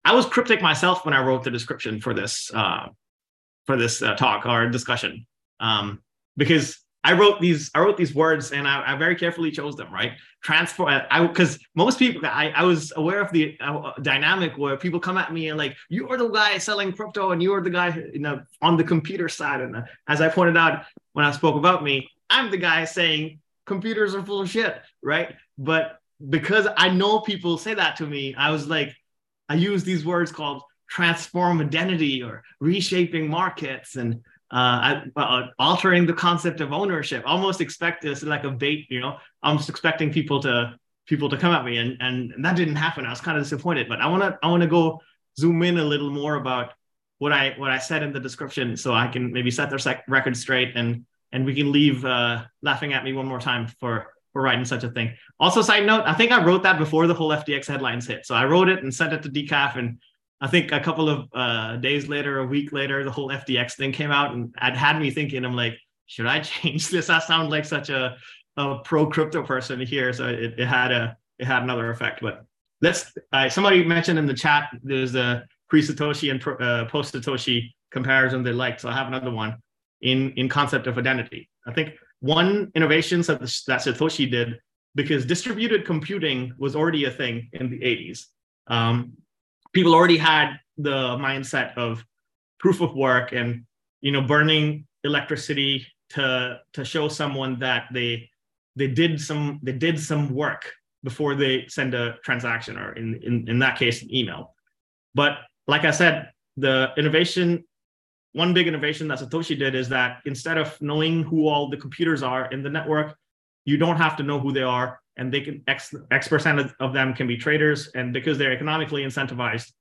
I was cryptic myself when I wrote the description for this uh, for this uh, talk or discussion. Um, because I wrote these I wrote these words and I, I very carefully chose them right? Transfer I because most people I, I was aware of the uh, dynamic where people come at me and like you are the guy selling crypto and you are the guy you know on the computer side. And uh, as I pointed out when I spoke about me I'm the guy saying computers are full of shit right but because I know people say that to me I was like I use these words called transform identity or reshaping markets and uh, uh, altering the concept of ownership. Almost expect this like a bait, you know. I'm just expecting people to people to come at me, and and that didn't happen. I was kind of disappointed. But I want to I want to go zoom in a little more about what I what I said in the description, so I can maybe set their record straight, and and we can leave uh, laughing at me one more time for for writing such a thing. Also, side note, I think I wrote that before the whole FTX headlines hit. So I wrote it and sent it to Decaf, and I think a couple of uh, days later, a week later, the whole FTX thing came out, and it had me thinking. I'm like, should I change this? I sound like such a, a pro crypto person here, so it, it had a it had another effect. But let's. Uh, somebody mentioned in the chat there's a pre Satoshi and uh, post Satoshi comparison they liked, so I have another one in in concept of identity. I think one innovation that, that Satoshi did because distributed computing was already a thing in the 80s. Um, people already had the mindset of proof of work and you know burning electricity to to show someone that they they did some they did some work before they send a transaction or in in, in that case an email but like i said the innovation one big innovation that satoshi did is that instead of knowing who all the computers are in the network you don't have to know who they are and they can X, X percent of them can be traitors. And because they're economically incentivized,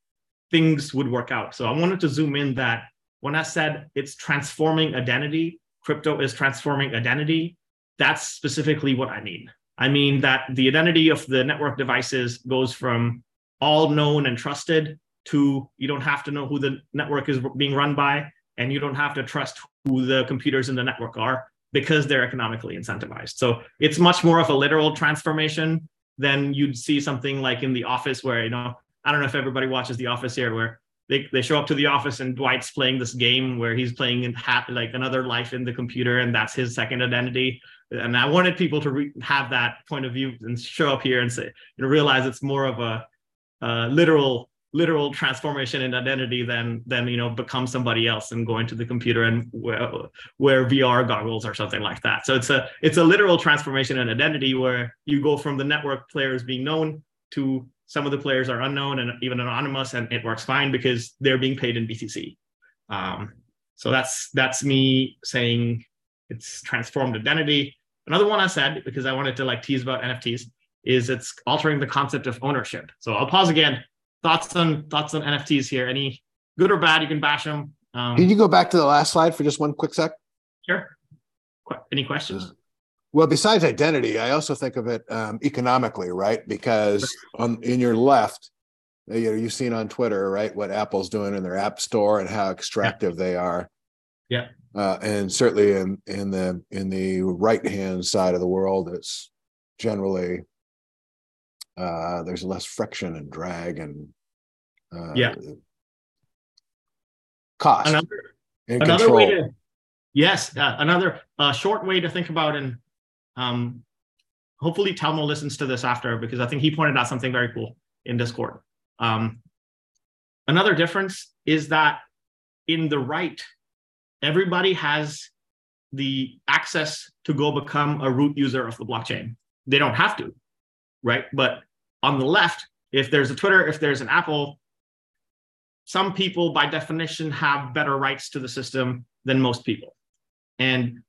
things would work out. So I wanted to zoom in that when I said it's transforming identity, crypto is transforming identity, that's specifically what I mean. I mean that the identity of the network devices goes from all known and trusted to you don't have to know who the network is being run by, and you don't have to trust who the computers in the network are because they're economically incentivized. So it's much more of a literal transformation than you'd see something like in the office where, you know, I don't know if everybody watches the office here where they, they show up to the office and Dwight's playing this game where he's playing in ha- like another life in the computer and that's his second identity. And I wanted people to re- have that point of view and show up here and say, you know, realize it's more of a, a literal literal transformation in identity than than you know become somebody else and go into the computer and wear, wear VR goggles or something like that. So it's a it's a literal transformation in identity where you go from the network players being known to some of the players are unknown and even anonymous, and it works fine because they're being paid in BTC. Um, so that's that's me saying it's transformed identity. Another one I said because I wanted to like tease about NFTs is it's altering the concept of ownership. So I'll pause again. Thoughts on thoughts on NFTs here? Any good or bad? You can bash them. Um, can you go back to the last slide for just one quick sec? Sure. Qu- any questions? Well, besides identity, I also think of it um, economically, right? Because on in your left, you know, you've seen on Twitter, right, what Apple's doing in their app store and how extractive yeah. they are. Yeah. Uh, and certainly in in the in the right hand side of the world, it's generally uh, there's less friction and drag and uh, yeah cost. Another another control. way to yes, uh, another uh, short way to think about and um, hopefully Telmo listens to this after because I think he pointed out something very cool in Discord. Um, another difference is that in the right, everybody has the access to go become a root user of the blockchain. They don't have to, right? But on the left, if there's a Twitter, if there's an Apple, some people by definition have better rights to the system than most people. And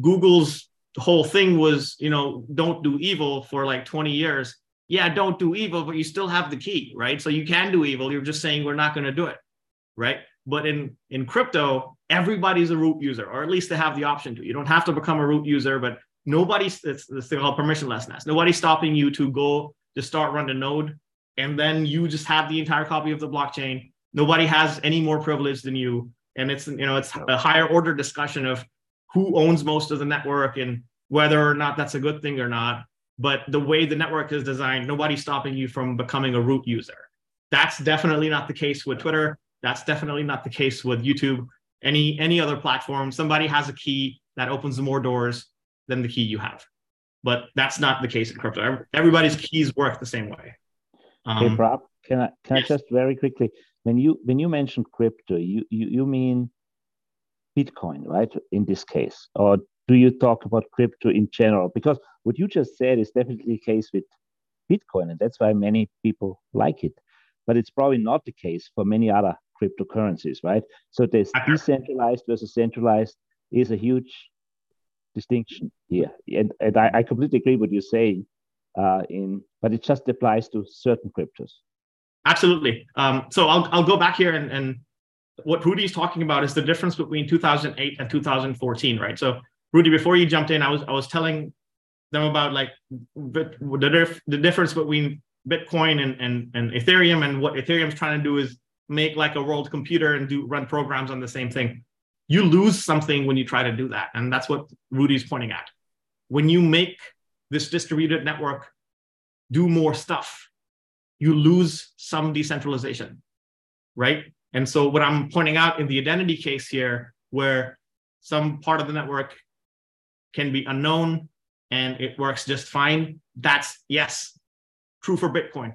Google's whole thing was, you know, don't do evil for like 20 years. Yeah, don't do evil, but you still have the key, right? So you can do evil. You're just saying we're not going to do it, right? But in in crypto, everybody's a root user, or at least they have the option to. You don't have to become a root user, but nobody's it's this thing called permissionlessness. Nobody's stopping you to go to start run the node, and then you just have the entire copy of the blockchain. Nobody has any more privilege than you, and it's you know it's a higher order discussion of who owns most of the network and whether or not that's a good thing or not. But the way the network is designed, nobody's stopping you from becoming a root user. That's definitely not the case with Twitter. That's definitely not the case with YouTube. Any any other platform, somebody has a key that opens more doors than the key you have. But that's not the case in crypto. Everybody's keys work the same way. Um, hey, Rob, can I can yes. I just very quickly when you when you mention crypto, you you, you mean Bitcoin, right? In this case, or do you talk about crypto in general? Because what you just said is definitely the case with Bitcoin, and that's why many people like it. But it's probably not the case for many other cryptocurrencies, right? So this decentralized versus centralized is a huge distinction here, and, and I, I completely agree with you saying. Uh, in but it just applies to certain cryptos. Absolutely. Um, so I'll I'll go back here and and what Rudy's talking about is the difference between 2008 and 2014, right? So Rudy, before you jumped in, I was I was telling them about like the the, the difference between Bitcoin and, and and Ethereum, and what Ethereum's trying to do is make like a world computer and do run programs on the same thing. You lose something when you try to do that, and that's what Rudy's pointing at. When you make this distributed network do more stuff, you lose some decentralization, right? And so what I'm pointing out in the identity case here, where some part of the network can be unknown and it works just fine. That's yes, true for Bitcoin.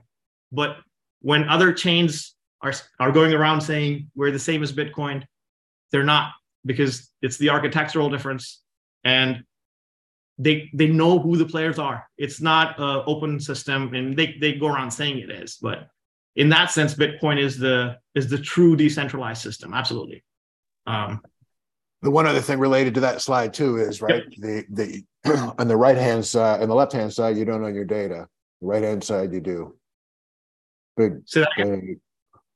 But when other chains are, are going around saying we're the same as Bitcoin, they're not because it's the architectural difference and they they know who the players are. It's not an open system and they, they go around saying it is, but in that sense, Bitcoin is the is the true decentralized system. Absolutely. Um, the one other thing related to that slide too is right yep. the the on the right hand side on the left hand side you don't own your data. The right hand side you do. Big, so big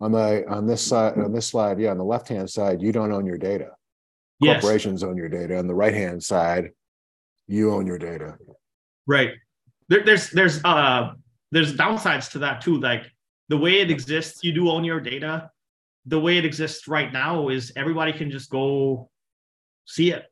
on the on this side on this slide, yeah, on the left hand side you don't own your data. Yes. Corporations own your data. On the right hand side, you own your data. Right. There, there's there's uh there's downsides to that too. Like the way it exists, you do own your data. The way it exists right now is everybody can just go see it.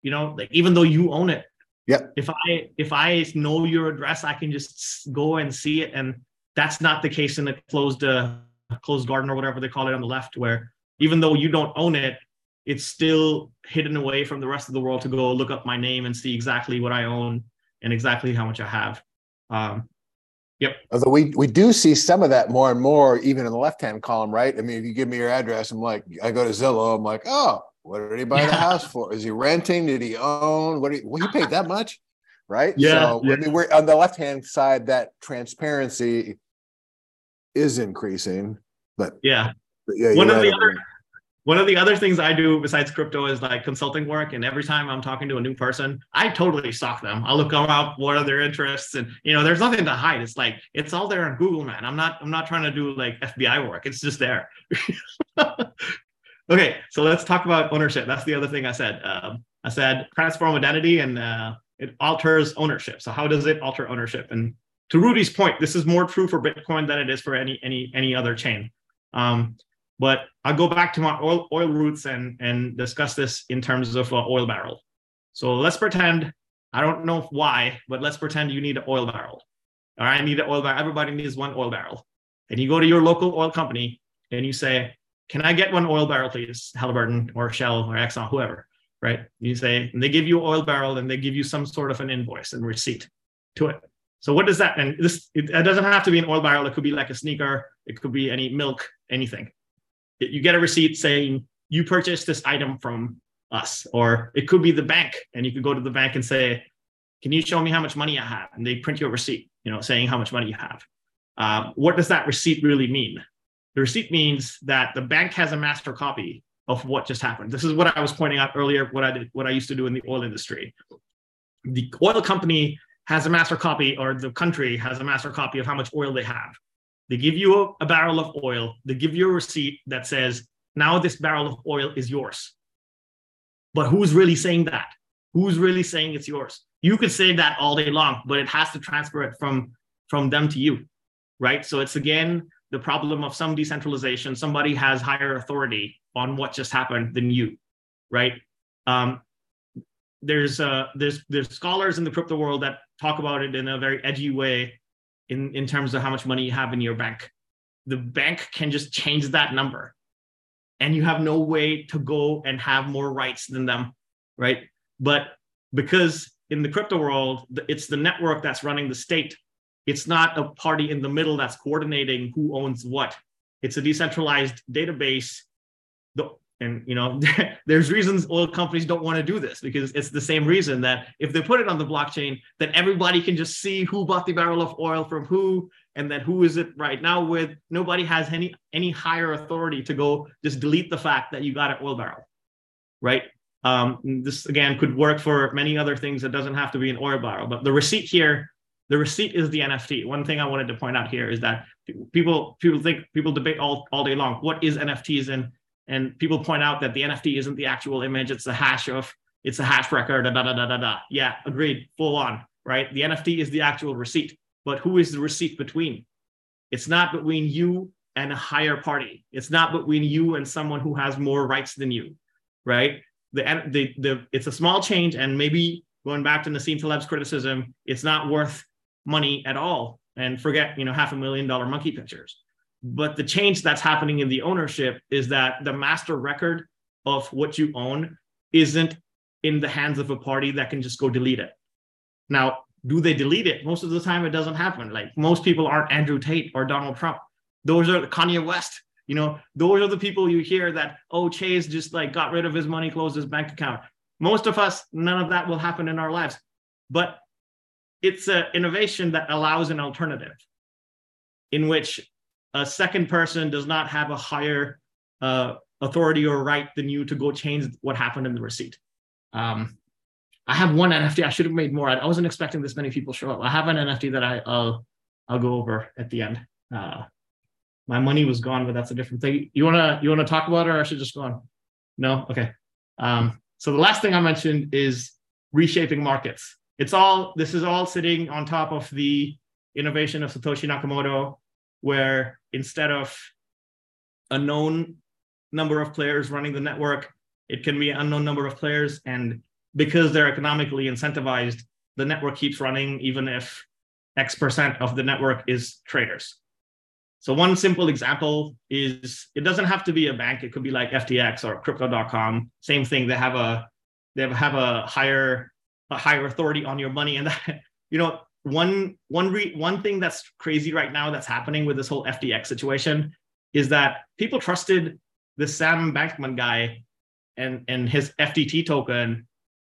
You know, like even though you own it. Yeah. If I if I know your address, I can just go and see it. And that's not the case in a closed uh, closed garden or whatever they call it on the left, where even though you don't own it, it's still hidden away from the rest of the world to go look up my name and see exactly what I own and exactly how much I have. Um, Yep. Although we we do see some of that more and more, even in the left hand column, right? I mean, if you give me your address, I'm like, I go to Zillow, I'm like, oh, what did he buy the house for? Is he renting? Did he own? What? Did he, well, he paid that much, right? Yeah, So yeah. I mean, we're on the left hand side. That transparency is increasing, but, Yeah. but yeah, One of the other- One of the other things I do besides crypto is like consulting work. And every time I'm talking to a new person, I totally stalk them. I'll look them up, what are their interests, and you know, there's nothing to hide. It's like it's all there on Google, man. I'm not I'm not trying to do like FBI work. It's just there. okay, so let's talk about ownership. That's the other thing I said. Um, I said transform identity and uh, it alters ownership. So how does it alter ownership? And to Rudy's point, this is more true for Bitcoin than it is for any any any other chain. Um, but I'll go back to my oil, oil roots and, and discuss this in terms of uh, oil barrel. So let's pretend, I don't know why, but let's pretend you need an oil barrel. All right, I need an oil barrel. Everybody needs one oil barrel. And you go to your local oil company and you say, can I get one oil barrel, please? Halliburton or Shell or Exxon, whoever, right? You say, and they give you oil barrel and they give you some sort of an invoice and receipt to it. So what does that, and this, it, it doesn't have to be an oil barrel. It could be like a sneaker. It could be any milk, anything. You get a receipt saying you purchased this item from us or it could be the bank and you could go to the bank and say can you show me how much money i have? And they print you a receipt you know saying how much money you have. Um, what does that receipt really mean? The receipt means that the bank has a master copy of what just happened. This is what i was pointing out earlier what i did what i used to do in the oil industry. The oil company has a master copy or the country has a master copy of how much oil they have they give you a, a, barrel of oil. They give you a receipt that says, now this barrel of oil is yours. But who's really saying that? Who's really saying it's yours? You could say that all day long, but it has to transfer it from, from them to you, right? So it's again the problem of some decentralization. Somebody has higher authority on what just happened than you, right? Um, there's uh, there's there's scholars in the crypto world that talk about it in a very edgy way in, in terms of how much money you have in your bank. The bank can just change that number. And you have no way to go and have more rights than them, right? But because in the crypto world, it's the network that's running the state. It's not a party in the middle that's coordinating who owns what. It's a decentralized database. The, and you know, there's reasons oil companies don't want to do this because it's the same reason that if they put it on the blockchain, then everybody can just see who bought the barrel of oil from who, and then who is it right now with. Nobody has any any higher authority to go just delete the fact that you got an oil barrel, right? Um, this again could work for many other things. It doesn't have to be an oil barrel, but the receipt here, the receipt is the NFT. One thing I wanted to point out here is that people people think people debate all all day long what is NFTs and and people point out that the NFT isn't the actual image; it's a hash of it's a hash record. Da da da da da. Yeah, agreed, full on. Right. The NFT is the actual receipt, but who is the receipt between? It's not between you and a higher party. It's not between you and someone who has more rights than you. Right. The the the it's a small change, and maybe going back to Nassim Taleb's criticism, it's not worth money at all. And forget you know half a million dollar monkey pictures but the change that's happening in the ownership is that the master record of what you own isn't in the hands of a party that can just go delete it. Now, do they delete it? Most of the time, it doesn't happen. Like most people aren't Andrew Tate or Donald Trump. Those are Kanye West. You know, those are the people you hear that, oh, Chase just like got rid of his money, closed his bank account. Most of us, none of that will happen in our lives. But it's an innovation that allows an alternative in which a second person does not have a higher uh, authority or right than you to go change what happened in the receipt. Um, I have one NFT. I should have made more. I wasn't expecting this many people show up. I have an NFT that I, will I'll go over at the end. Uh, my money was gone, but that's a different thing. You wanna you wanna talk about it, or I should just go on? No, okay. Um, so the last thing I mentioned is reshaping markets. It's all this is all sitting on top of the innovation of Satoshi Nakamoto, where instead of a known number of players running the network, it can be an unknown number of players. And because they're economically incentivized, the network keeps running even if X percent of the network is traitors. So one simple example is it doesn't have to be a bank. It could be like FTX or crypto.com. Same thing. They have a they have a higher a higher authority on your money. And that, you know, one one re, one thing that's crazy right now that's happening with this whole FTX situation is that people trusted the Sam Bankman guy and and his FTT token,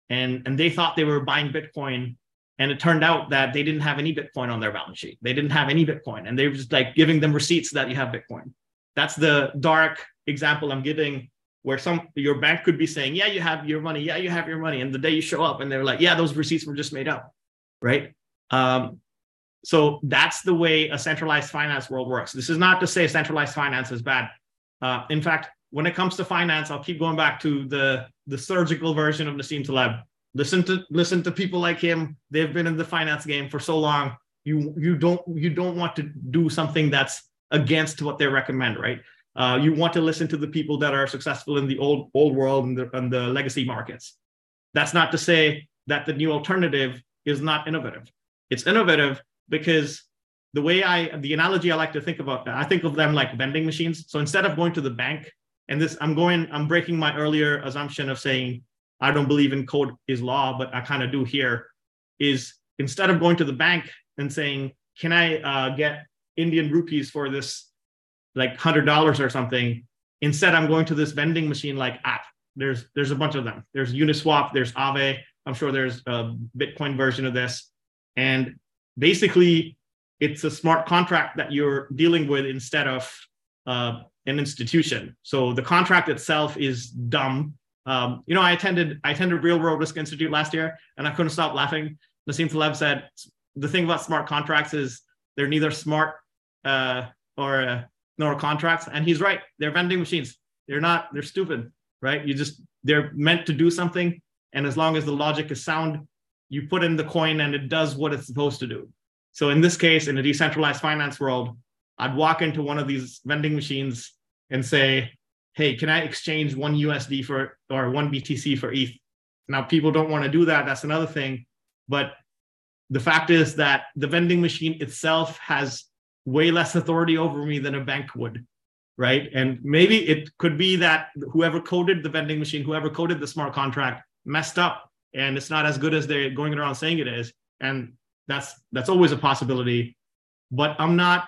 and and they thought they were buying Bitcoin, and it turned out that they didn't have any Bitcoin on their balance sheet. They didn't have any Bitcoin, and they were just like giving them receipts that you have Bitcoin. That's the dark example I'm giving where some your bank could be saying, yeah, you have your money, yeah, you have your money, and the day you show up and they're like, yeah, those receipts were just made up, right? Um, so that's the way a centralized finance world works. This is not to say centralized finance is bad. Uh, in fact, when it comes to finance, I'll keep going back to the the surgical version of Nassim Taleb. Listen to listen to people like him. They've been in the finance game for so long. You you don't you don't want to do something that's against what they recommend, right? Uh, you want to listen to the people that are successful in the old old world and the, and the legacy markets. That's not to say that the new alternative is not innovative. It's innovative because the way I the analogy I like to think about I think of them like vending machines. So instead of going to the bank, and this I'm going I'm breaking my earlier assumption of saying I don't believe in code is law, but I kind of do here. Is instead of going to the bank and saying, "Can I uh, get Indian rupees for this like hundred dollars or something. Instead, I'm going to this vending machine like app. There's there's a bunch of them. There's Uniswap, there's Aave. I'm sure there's a Bitcoin version of this. And basically, it's a smart contract that you're dealing with instead of uh, an institution. So the contract itself is dumb. Um, you know, I attended I attended Real World Risk Institute last year, and I couldn't stop laughing. Nassim Taleb said the thing about smart contracts is they're neither smart uh, or uh, nor contracts. And he's right. They're vending machines. They're not, they're stupid, right? You just, they're meant to do something. And as long as the logic is sound, you put in the coin and it does what it's supposed to do. So in this case, in a decentralized finance world, I'd walk into one of these vending machines and say, hey, can I exchange one USD for or one BTC for ETH? Now, people don't want to do that. That's another thing. But the fact is that the vending machine itself has way less authority over me than a bank would right and maybe it could be that whoever coded the vending machine whoever coded the smart contract messed up and it's not as good as they're going around saying it is and that's that's always a possibility. But i'm not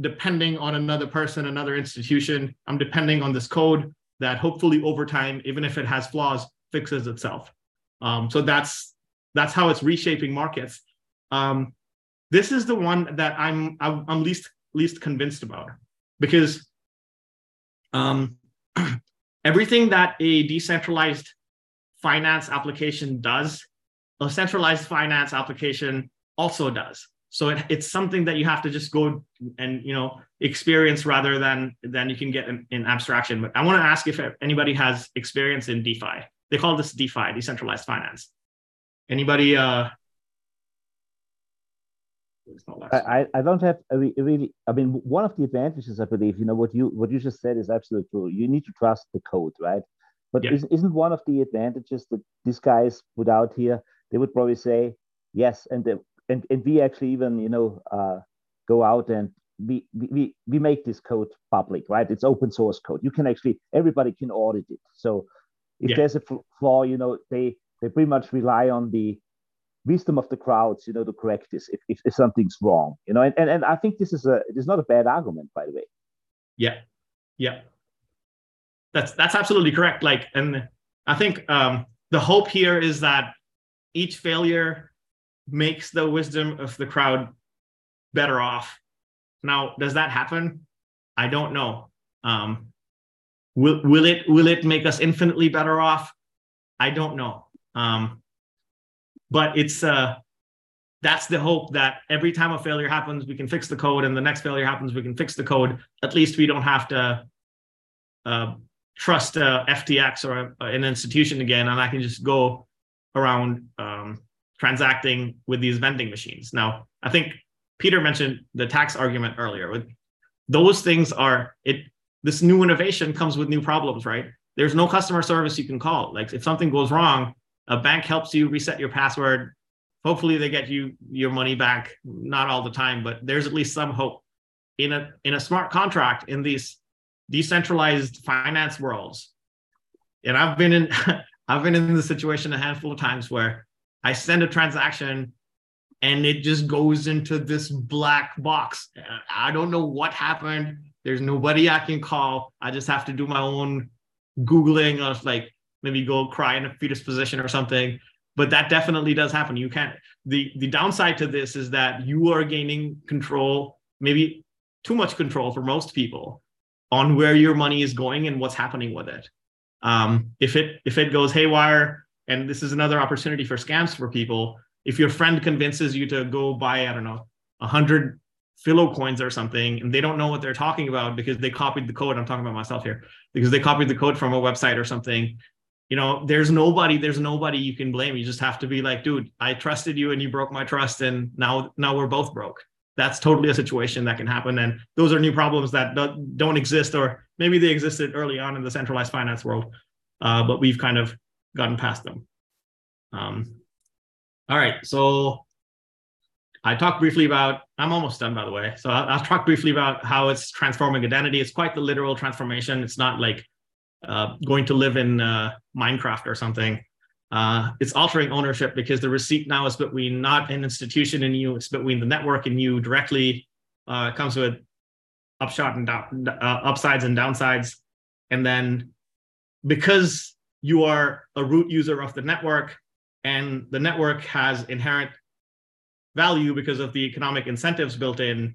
depending on another person another institution. I'm depending on this code that hopefully over time even if it has flaws fixes itself. Um, so that's that's how it's reshaping markets. Um, this is the one that I'm I'm least least convinced about because um, everything that a decentralized finance application does, a centralized finance application also does. So it, it's something that you have to just go and you know experience rather than than you can get in, in abstraction. But I want to ask if anybody has experience in DeFi. They call this DeFi, decentralized finance. Anybody uh, I, I don't have a really I mean one of the advantages I believe you know what you what you just said is absolutely true you need to trust the code right but yeah. isn't, one of the advantages that these guys put out here they would probably say yes and the, and, and we actually even you know uh, go out and we, we we make this code public right it's open source code you can actually everybody can audit it so if yeah. there's a flaw you know they they pretty much rely on the wisdom of the crowds, you know, to correct this if, if, if something's wrong, you know, and, and, and I think this is a, it is not a bad argument, by the way. Yeah. Yeah. That's, that's absolutely correct. Like, and I think um, the hope here is that each failure makes the wisdom of the crowd better off. Now, does that happen? I don't know. Um, will, will it, will it make us infinitely better off? I don't know. Um, but it's uh that's the hope that every time a failure happens we can fix the code and the next failure happens we can fix the code at least we don't have to uh, trust uh, ftx or a, an institution again and i can just go around um, transacting with these vending machines. Now i think peter mentioned the tax argument earlier. With those things are it this new innovation comes with new problems right? There's no customer service you can call. Like if something goes wrong a bank helps you reset your password. Hopefully, they get you your money back. Not all the time, but there's at least some hope. In a in a smart contract in these decentralized finance worlds. And I've been in I've been in the situation a handful of times where I send a transaction and it just goes into this black box. I don't know what happened. There's nobody I can call. I just have to do my own Googling of like maybe go cry in a fetus position or something. But that definitely does happen. You can't. The the downside to this is that you are gaining control, maybe too much control for most people, on where your money is going and what's happening with it. Um, if it if it goes haywire, and this is another opportunity for scams for people. If your friend convinces you to go buy, I don't know, a hundred Filecoins or something, and they don't know what they're talking about because they copied the code. I'm talking about myself here because they copied the code from a website or something. You know, there's nobody, there's nobody you can blame. You just have to be like, dude, I trusted you and you broke my trust, and now now we're both broke. That's totally a situation that can happen, and those are new problems that don't exist, or maybe they existed early on in the centralized finance world, uh, but we've kind of gotten past them. Um, all right, so I talked briefly about, I'm almost done by the way. So I'll, I'll, talk briefly about how it's transforming identity. It's quite the literal transformation. It's not like uh, going to live in uh, Minecraft or something. Uh, it's altering ownership because the receipt now is between not an institution and you, it's between the network and you directly. Uh, comes with upshot and down, uh, upsides and downsides. And then because you are a root user of the network and the network has inherent value because of the economic incentives built in,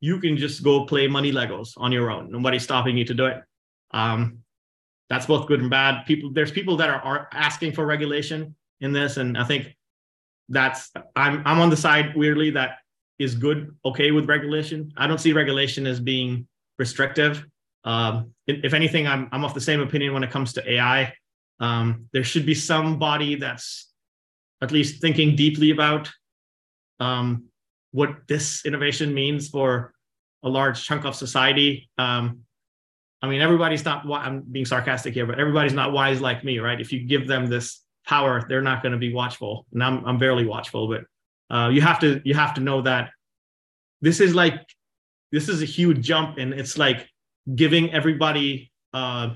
you can just go play money Legos on your own. Nobody's stopping you to do it. Um, that's both good and bad. People, there's people that are, are asking for regulation in this, and I think that's I'm I'm on the side weirdly that is good, okay with regulation. I don't see regulation as being restrictive. Um, if anything, I'm I'm of the same opinion when it comes to AI. Um, there should be somebody that's at least thinking deeply about um, what this innovation means for a large chunk of society. Um, I mean, everybody's not. I'm being sarcastic here, but everybody's not wise like me, right? If you give them this power, they're not going to be watchful, and I'm I'm barely watchful. But uh, you have to you have to know that this is like this is a huge jump, and it's like giving everybody. Uh,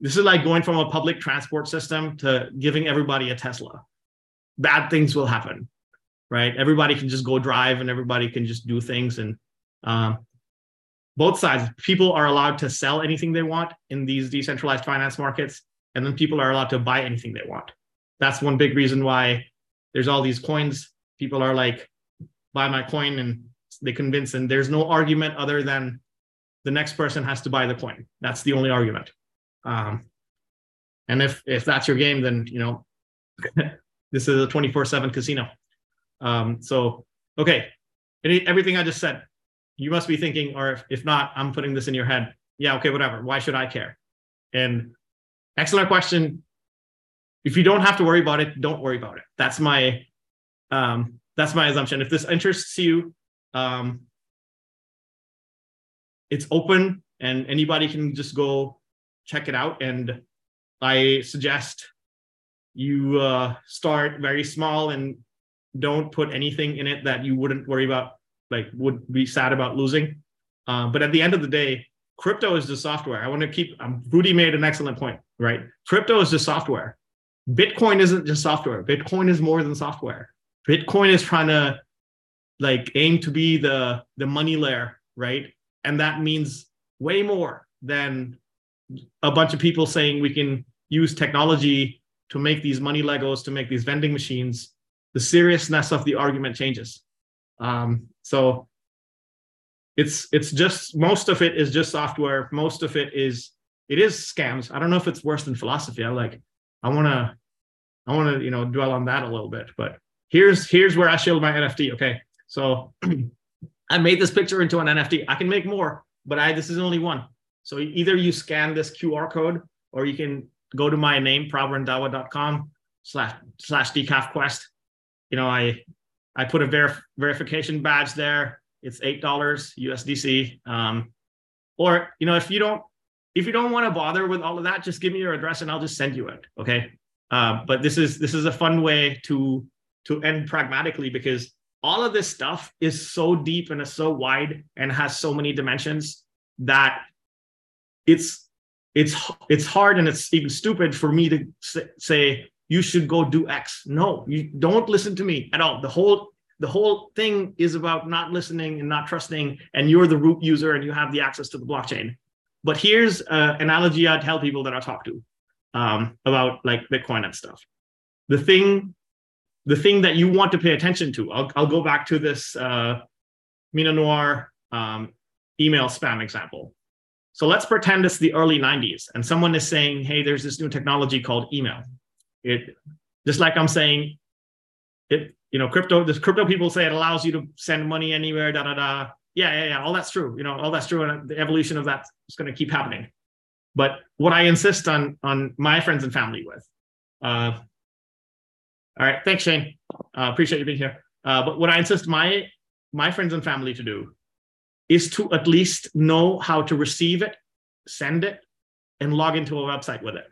this is like going from a public transport system to giving everybody a Tesla. Bad things will happen right? Everybody can just go drive and everybody can just do things. And um, both sides, people are allowed to sell anything they want in these decentralized finance markets, and then people are allowed to buy anything they want. That's one big reason why there's all these coins. People are like, buy my coin, and they convince, and there's no argument other than the next person has to buy the coin. That's the only argument. Um, and if if that's your game, then you know this is a 24/7 casino. Um, so, okay, Any, everything I just said, you must be thinking, or if, if not, I'm putting this in your head. Yeah, okay, whatever. Why should I care? And excellent question. If you don't have to worry about it, don't worry about it. That's my um, that's my assumption. If this interests you, um, it's open and anybody can just go check it out. And I suggest you uh, start very small and don't put anything in it that you wouldn't worry about, like would be sad about losing. Uh, but at the end of the day, crypto is the software. I want to keep. Um, Rudy made an excellent point, right? Crypto is the software. Bitcoin isn't just software. Bitcoin is more than software. Bitcoin is trying to like aim to be the the money layer, right? And that means way more than a bunch of people saying we can use technology to make these money Legos, to make these vending machines, the seriousness of the argument changes. Um, so it's it's just most of it is just software. Most of it is it is scams. I don't know if it's worse than philosophy. I like I want to I want to you know dwell on that a little bit. But here's here's where I shield my NFT. Okay, so I made this picture into an NFT. I can make more, but I this is only one. So either you scan this QR code or you can go to my name, prabharandawa.com slash slash decaf quest you know, I I put a verif- verification badge there. It's eight dollars USDC. Um, or you know, if you don't if you don't want to bother with all of that, just give me your address and I'll just send you it. Okay. Uh, but this is this is a fun way to to end pragmatically because all of this stuff is so deep and is so wide and has so many dimensions that it's it's it's hard and it's even stupid for me to say you should go do X. No, you don't listen to me at all. The whole the whole thing is about not listening and not trusting, and you're the root user and you have the access to the blockchain. But here's an analogy I tell people that I talk to um, about like Bitcoin and stuff. The thing, the thing that you want to pay attention to. I'll, I'll go back to this uh, Mina Noir um, email spam example. So let's pretend it's the early 90s and someone is saying, hey, there's this new technology called email. It just like I'm saying, it, you know, crypto, This crypto people say it allows you to send money anywhere, da da da. Yeah, yeah, yeah. All that's true. You know, all that's true. And the evolution of that is going to keep happening. But what I insist on on my friends and family with, uh, all right, thanks, Shane. Uh, appreciate you being here. Uh, but what I insist my my friends and family to do is to at least know how to receive it, send it, and log into a website with it.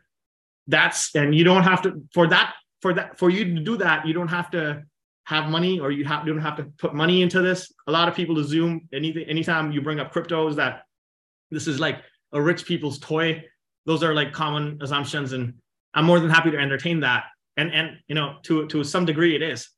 That's and you don't have to for that for that for you to do that. You don't have to have money or you have you don't have to put money into this. A lot of people assume anything anytime you bring up cryptos that this is like a rich people's toy. Those are like common assumptions, and I'm more than happy to entertain that. And and you know to to some degree it is.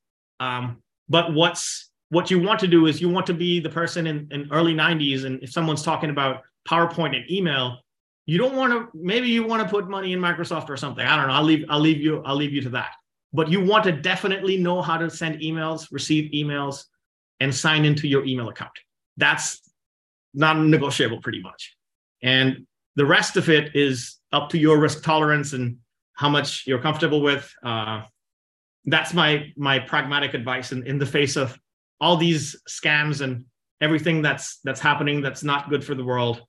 Um, but what's what you want to do is you want to be the person in, in early 90s and if someone's talking about powerpoint and email you don't want to maybe you want to put money in microsoft or something. I don't know. I'll leave i'll leave you i'll leave you to that. But you want to definitely know how to send emails receive emails and sign into your email account. That's non-negotiable pretty much. And the rest of it is up to your risk tolerance and how much you're comfortable with. Uh, that's my my pragmatic advice in, in the face of all these scams and everything that's that's happening that's not good for the world.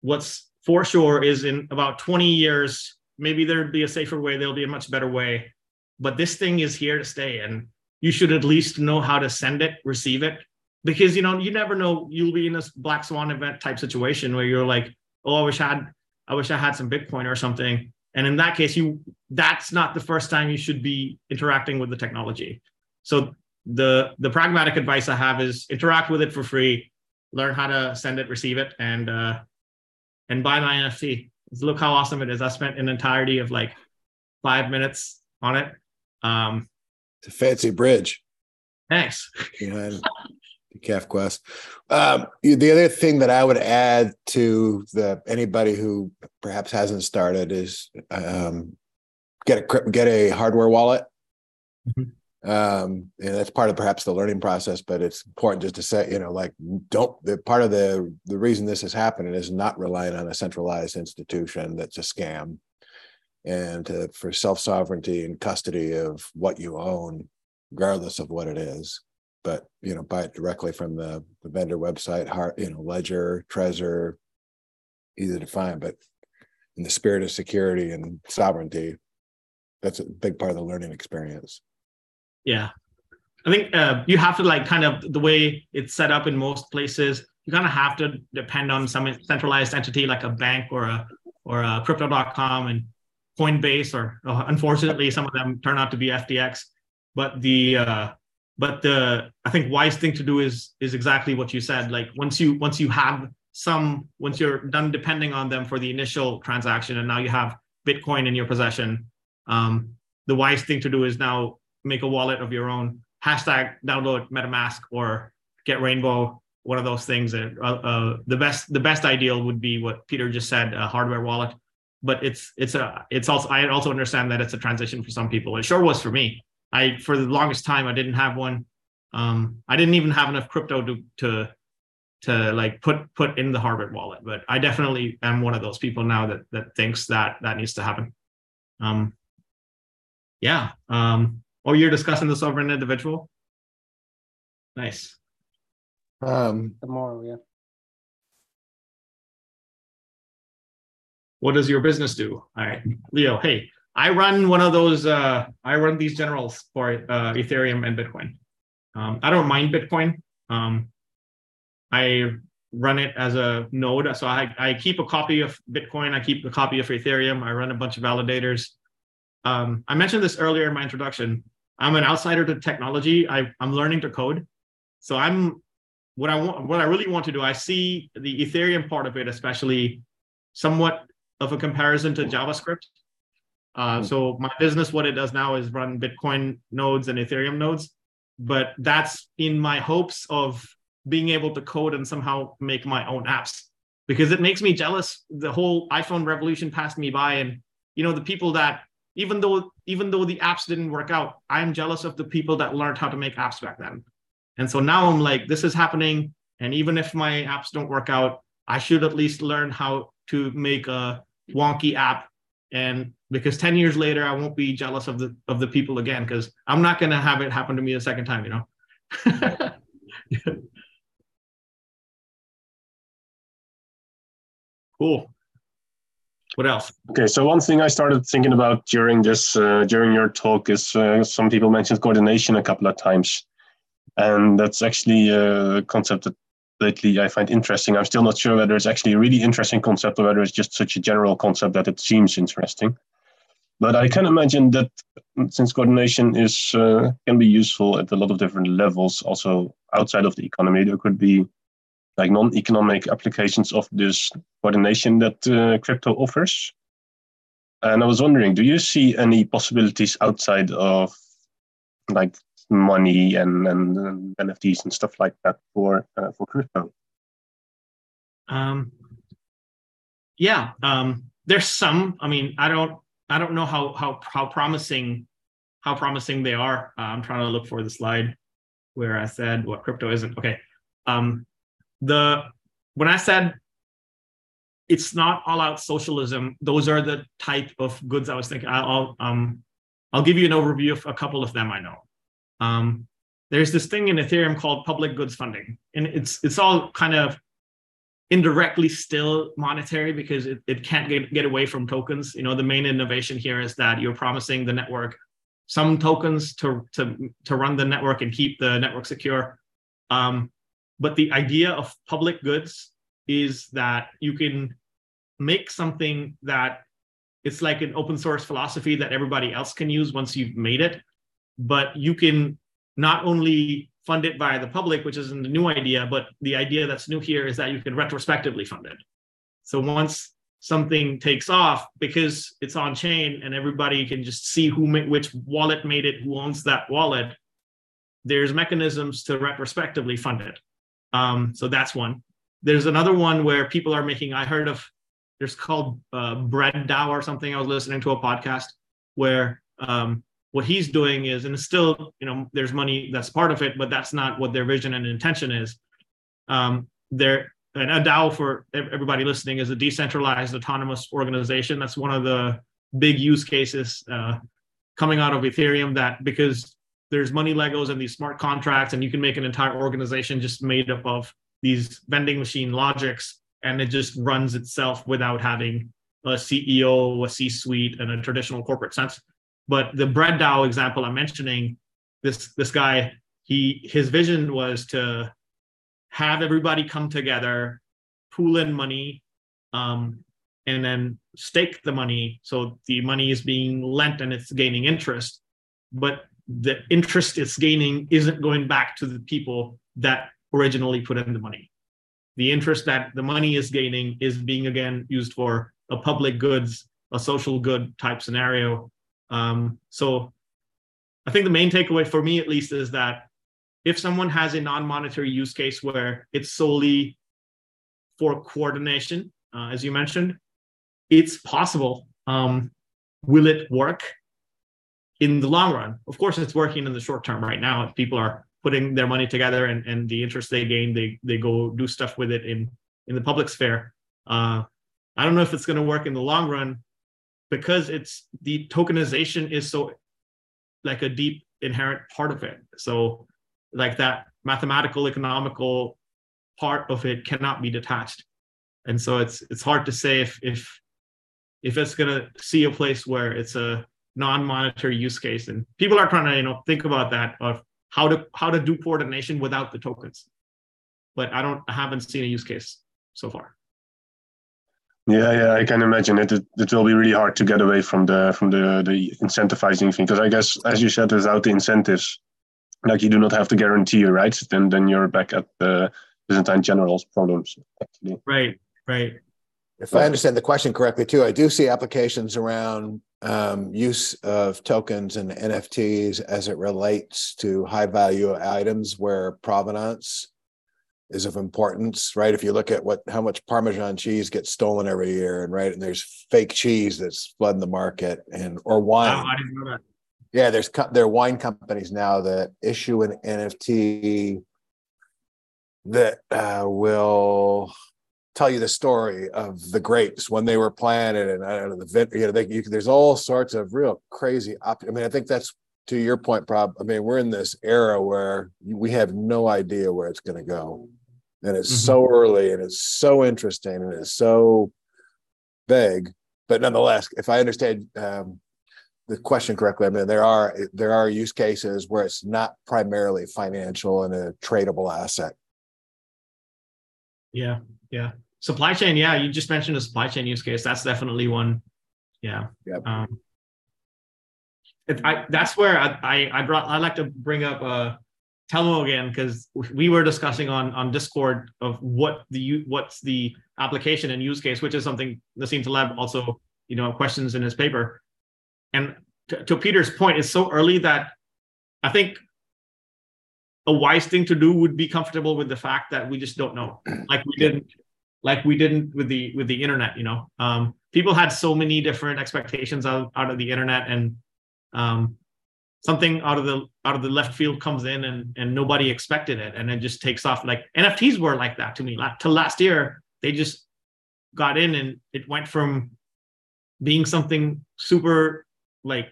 What's for sure is in about 20 years maybe there'd be a safer way there'll be a much better way. But this thing is here to stay and you should at least know how to send it receive it. Because you know you never know you'll be in this black swan event type situation where you're like oh i wish i had i wish i had some bitcoin or something. And in that case you that's not the first time you should be interacting with the technology. So the the pragmatic advice I have is interact with it for free, learn how to send it, receive it, and uh, and buy my NFT. Look how awesome it is. I spent an entirety of like five minutes on it. Um, it's a fancy bridge. Thanks. Behind the Calf Quest. Um, the other thing that I would add to the anybody who perhaps hasn't started is um, get a get a hardware wallet. Mm-hmm um and that's part of perhaps the learning process but it's important just to say you know like don't the part of the the reason this is happening is not relying on a centralized institution that's a scam and to, for self-sovereignty and custody of what you own regardless of what it is but you know buy it directly from the, the vendor website heart you know ledger trezor easy to find but in the spirit of security and sovereignty that's a big part of the learning experience yeah. I think uh, you have to like kind of the way it's set up in most places. You kind of have to depend on some centralized entity like a bank or a or a crypto.com and Coinbase, or uh, unfortunately some of them turn out to be FTX. But the uh, but the I think wise thing to do is is exactly what you said. Like once you once you have some once you're done depending on them for the initial transaction, and now you have Bitcoin in your possession, um, the wise thing to do is now make a wallet of your own. Hashtag download MetaMask or get Rainbow. One of those things. Uh, uh, the best the best ideal would be what Peter just said, a hardware wallet. But it's it's a it's also I also understand that it's a transition for some people. It sure was for me. I for the longest time I didn't have one. Um, I didn't even have enough crypto to to to like put put in the hardware wallet. But I definitely am one of those people now that that thinks that that needs to happen. Um, yeah. Um, Oh, you're discussing the sovereign individual? Nice. Um, Tomorrow, yeah. What does your business do? All right, Leo. Hey, I run one of those. Uh, I run these generals for uh, Ethereum and Bitcoin. Um, I don't mind Bitcoin. Um, I run it as a node. So I, I keep a copy of Bitcoin. I keep a copy of Ethereum. I run a bunch of validators. Um, I mentioned this earlier in my introduction. I'm an outsider to technology. I, I'm learning to code. So I'm what I want, what I really want to do. I see the Ethereum part of it, especially somewhat of a comparison to JavaScript. Uh, so my business, what it does now is run Bitcoin nodes and Ethereum nodes, but that's in my hopes of being able to code and somehow make my own apps because it makes me jealous. The whole iPhone revolution passed me by, and you know the people that even though even though the apps didn't work out, I'm jealous of the people that learned how to make apps back then. And so now I'm like, this is happening, and even if my apps don't work out, I should at least learn how to make a wonky app. And because 10 years later i won't be jealous of the of the people again because i'm not going to have it happen to me a second time you know? Cool what else okay so one thing i started thinking about during this uh, during your talk is uh, some people mentioned coordination a couple of times and that's actually a concept that lately I find interesting. I'm still not sure whether it's actually a really interesting concept or whether it's just such a general concept that it seems interesting. But I can imagine that since coordination is uh, can be useful at a lot of different levels, also outside of the economy, there could be like non-economic applications of this coordination that uh, crypto offers. And I was wondering, do you see any possibilities outside of like money and, and, and NFTs and stuff like that for uh, for crypto? Um, yeah, um, there's some. I mean, I don't I don't know how how how promising how promising they are. Uh, I'm trying to look for the slide where I said what crypto isn't. Okay, um, the when I said it's not all out socialism, those are the type of goods I was thinking. I'll um I'll give you an overview of a couple of them I know. Um, there's this thing in Ethereum called public goods funding, and it's it's all kind of indirectly still monetary because it, it can't get, get away from tokens. You know, the main innovation here is that you're promising the network some tokens to to to run the network and keep the network secure. Um, but the idea of public goods is that you can make something that it's like an open source philosophy that everybody else can use once you've made it but you can not only fund it by the public, which isn't a new idea, but the idea that's new here is that you can retrospectively fund it. So once something takes off, because it's on chain and everybody can just see who which wallet made it, who owns that wallet, there's mechanisms to retrospectively fund it. Um, so that's one. There's another one where people are making. I heard of. There's called uh, Bread DAO or something. I was listening to a podcast where um, what he's doing is and it's still you know there's money that's part of it but that's not what their vision and intention is um there and a dao for everybody listening is a decentralized autonomous organization that's one of the big use cases uh, coming out of ethereum that because there's money legos and these smart contracts and you can make an entire organization just made up of these vending machine logics and it just runs itself without having a ceo a c-suite and a traditional corporate sense but the bread DAO example I'm mentioning, this this guy, he his vision was to have everybody come together, pool in money, um, and then stake the money. So the money is being lent and it's gaining interest, but the interest it's gaining isn't going back to the people that originally put in the money. The interest that the money is gaining is being again used for a public goods, a social good type scenario um, so I think the main takeaway for me, at least, is that if someone has a non-monetary use case where it's solely for coordination, uh, as you mentioned, it's possible. Um, will it work in the long run? Of course, it's working in the short term right now. If people are putting their money together and, and the interest they gain, they they go do stuff with it in in the public sphere. Uh, I don't know if it's going to work in the long run, because it's the tokenization is so like a deep inherent part of it. So like that mathematical economical part of it cannot be detached. And so it's it's hard to say if if if it's gonna see a place where it's a non-monetary use case and people are trying to you know think about that of how to how to do coordination without the tokens. But I don't I haven't seen a use case so far. Yeah, yeah, I can imagine it. it. It will be really hard to get away from the from the the incentivizing thing because I guess, as you said, without the incentives, like you do not have the guarantee, right? Then then you're back at the Byzantine generals problems. Actually, right, right. If I understand the question correctly too, I do see applications around um, use of tokens and NFTs as it relates to high value items where provenance is of importance, right? If you look at what how much Parmesan cheese gets stolen every year, and right, and there's fake cheese that's flooding the market, and or wine. Wow, I didn't know that. Yeah, there's there are wine companies now that issue an NFT that uh, will tell you the story of the grapes when they were planted and I don't know the. You know, they, you, there's all sorts of real crazy. Op- I mean, I think that's to your point, Prob. I mean, we're in this era where we have no idea where it's going to go, and it's Mhm. so early and it's so interesting and it's so vague. But nonetheless, if I understand um, the question correctly, I mean, there are there are use cases where it's not primarily financial and a tradable asset. Yeah, yeah. Supply chain, yeah. You just mentioned a supply chain use case. That's definitely one. Yeah. Yep. Um, it, I, that's where I, I, brought. I like to bring up uh, Telmo again because we were discussing on on Discord of what the what's the application and use case, which is something Nassim Taleb also you know questions in his paper. And to, to Peter's point, it's so early that I think a wise thing to do would be comfortable with the fact that we just don't know like we didn't like we didn't with the with the internet you know? Um people had so many different expectations out, out of the internet and um something out of the out of the left field comes in and and nobody expected it. And it just takes off. Like nfts were like that to me. Like to last year they just got in and it went from being something super like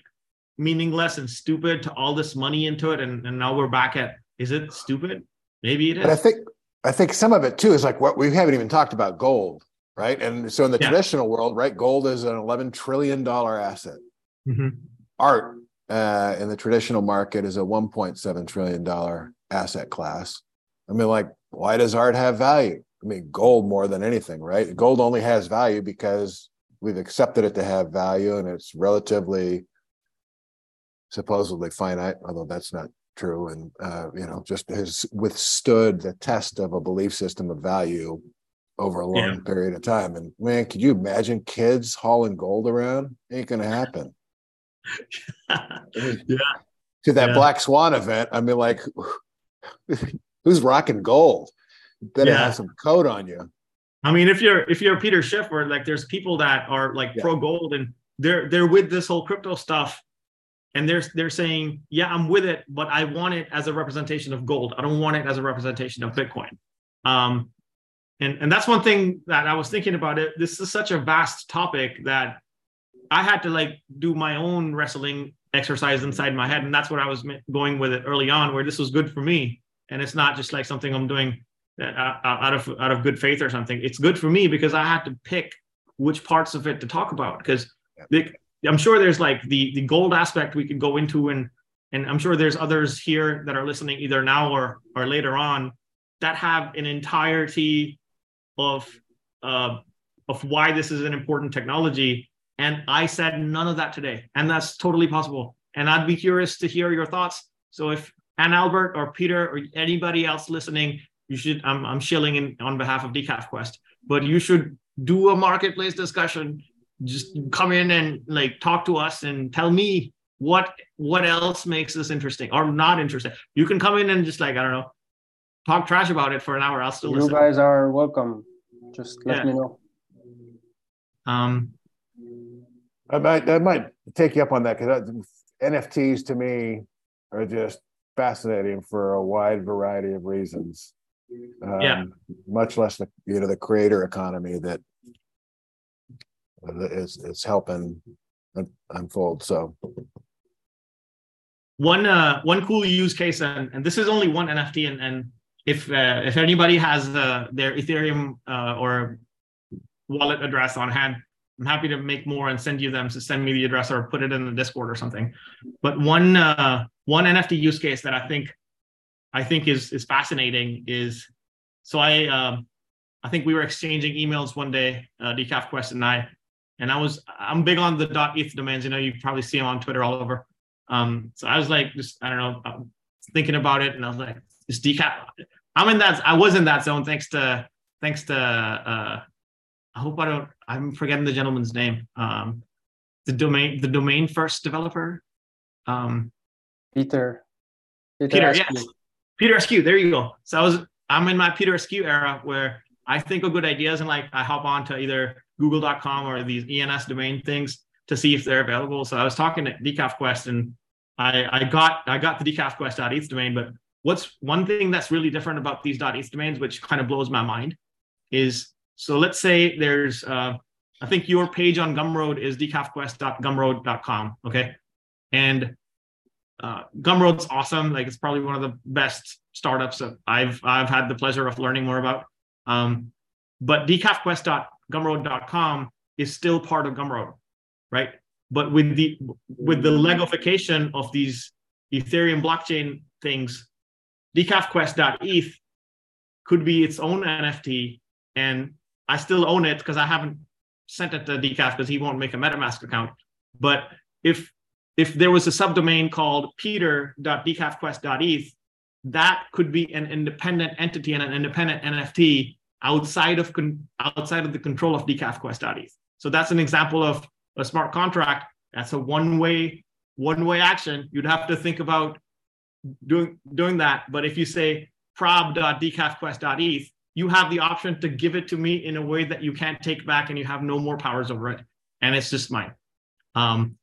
meaningless and stupid to all this money into it. And, and now we're back at is it stupid? Maybe it is But I think I think some of it too is like what we haven't even talked about gold, right? And so in the Yeah. traditional world, right, gold is an eleven trillion dollar asset. Mhm. Art uh, in the traditional market is a one point seven trillion dollar asset class. I mean, like, why does art have value? I mean, gold more than anything, right? Gold only has value because we've accepted it to have value, and it's relatively supposedly finite, although that's not true and uh, you know just has withstood the test of a belief system of value over a long Yeah. period of time and man could you imagine kids hauling gold around ain't gonna happen I mean, Yeah. to that Yeah. black swan event i mean like who's rocking gold better Yeah. have some coat on you I mean, if you're if you're Peter Schiff, or like there's people that are like pro gold and they're they're with this whole crypto stuff, and they're they're saying, yeah, I'm with it, but I want it as a representation of gold. I don't want it as a representation of Bitcoin. Um, and and that's one thing that I was thinking about it. This is such a vast topic that I had to like do my own wrestling exercise inside my head, and that's what I was going with it early on, where this was good for me, and it's not just like something I'm doing uh, out of out of good faith or something. It's good for me because I had to pick which parts of it to talk about because I'm sure there's like the the gold aspect we could go into and and I'm sure there's others here that are listening either now or or later on that have an entirety of uh, of why this is an important technology. And I said none of that today, and that's totally possible. And I'd be curious to hear your thoughts. So if Ann Albert or Peter or anybody else listening, you should. I'm I'm shilling in on behalf of Decaf Quest, but you should do a marketplace discussion. Just come in and like talk to us and tell me what what else makes this interesting or not interesting. You can come in and just like I don't know, talk trash about it for an hour. I'll still You listen. guys are welcome. Just let Yeah. me know. Um, I might I might take you up on that because NFTs to me are just fascinating for a wide variety of reasons. Um, Yeah. Much less the you know the creator economy that that is is helping unfold. So one uh one cool use case and, and this is only one nft and, and if uh, if anybody has uh, their ethereum uh, or wallet address on hand i'm happy to make more and send you them so send me the address or put it in the discord or something but one uh one nft use case that i think i think is is fascinating is so i um i think we were exchanging emails one day uh decaf quest and i and i was i'm big on the dot eth domains you know you probably see them on twitter all over um, so I was like, just I don't know, um, thinking about it, and I was like, this decaf. I'm in that. I was in that zone thanks to thanks to uh, hope I don't. I'm forgetting the gentleman's name. Um, the domain, the domain first developer. Um, Peter. Peter, Peter yes. Peter Askew. There you go. So I was. I'm in my Peter Askew era where I think of good ideas and like I hop on to either Google.com or these ENS domain things to see if they're available. So I was talking to Decaf Quest and I, I got I got the decafquest.eth domain, but what's one thing that's really different about these .eth domains, which kind of blows my mind, is so let's say there's uh, I think your page on Gumroad is decafquest.gumroad.com, okay, and uh, Gumroad's awesome. Like it's probably one of the best startups that I've I've had the pleasure of learning more about. Um, but decafquest.gumroad.com is still part of Gumroad, right? But with the with the legification of these Ethereum blockchain things, decafquest.eth could be its own NFT, and I still own it because I haven't sent it to Decaf because he won't make a MetaMask account. But if if there was a subdomain called peter.decafquest.eth, that could be an independent entity and an independent NFT outside of con- outside of the control of decafquest.eth. So that's an example of a smart contract. That's a one-way one-way action. You'd have to think about doing doing that. But if you say prob.decafquest.eth, you have the option to give it to me in a way that you can't take back and you have no more powers over it. And it's just mine. Um,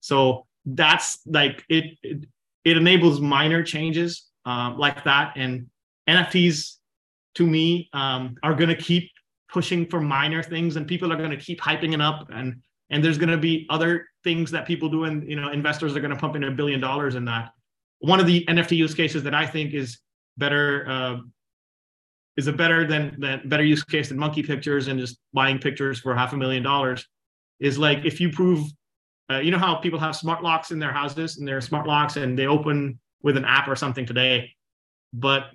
so that's like it, it, it enables minor changes um, like that. And NFTs to me um, are going to keep pushing for minor things and people are going to keep hyping it up and and there's going to be other things that people do and you know investors are going to pump in a billion dollars in that. One of the nft use cases that i think is better uh, is a better than, than better use case than monkey pictures and just buying pictures for half a million dollars is like if you prove uh, you know how people have smart locks in their houses and they're smart locks and they open with an app or something today but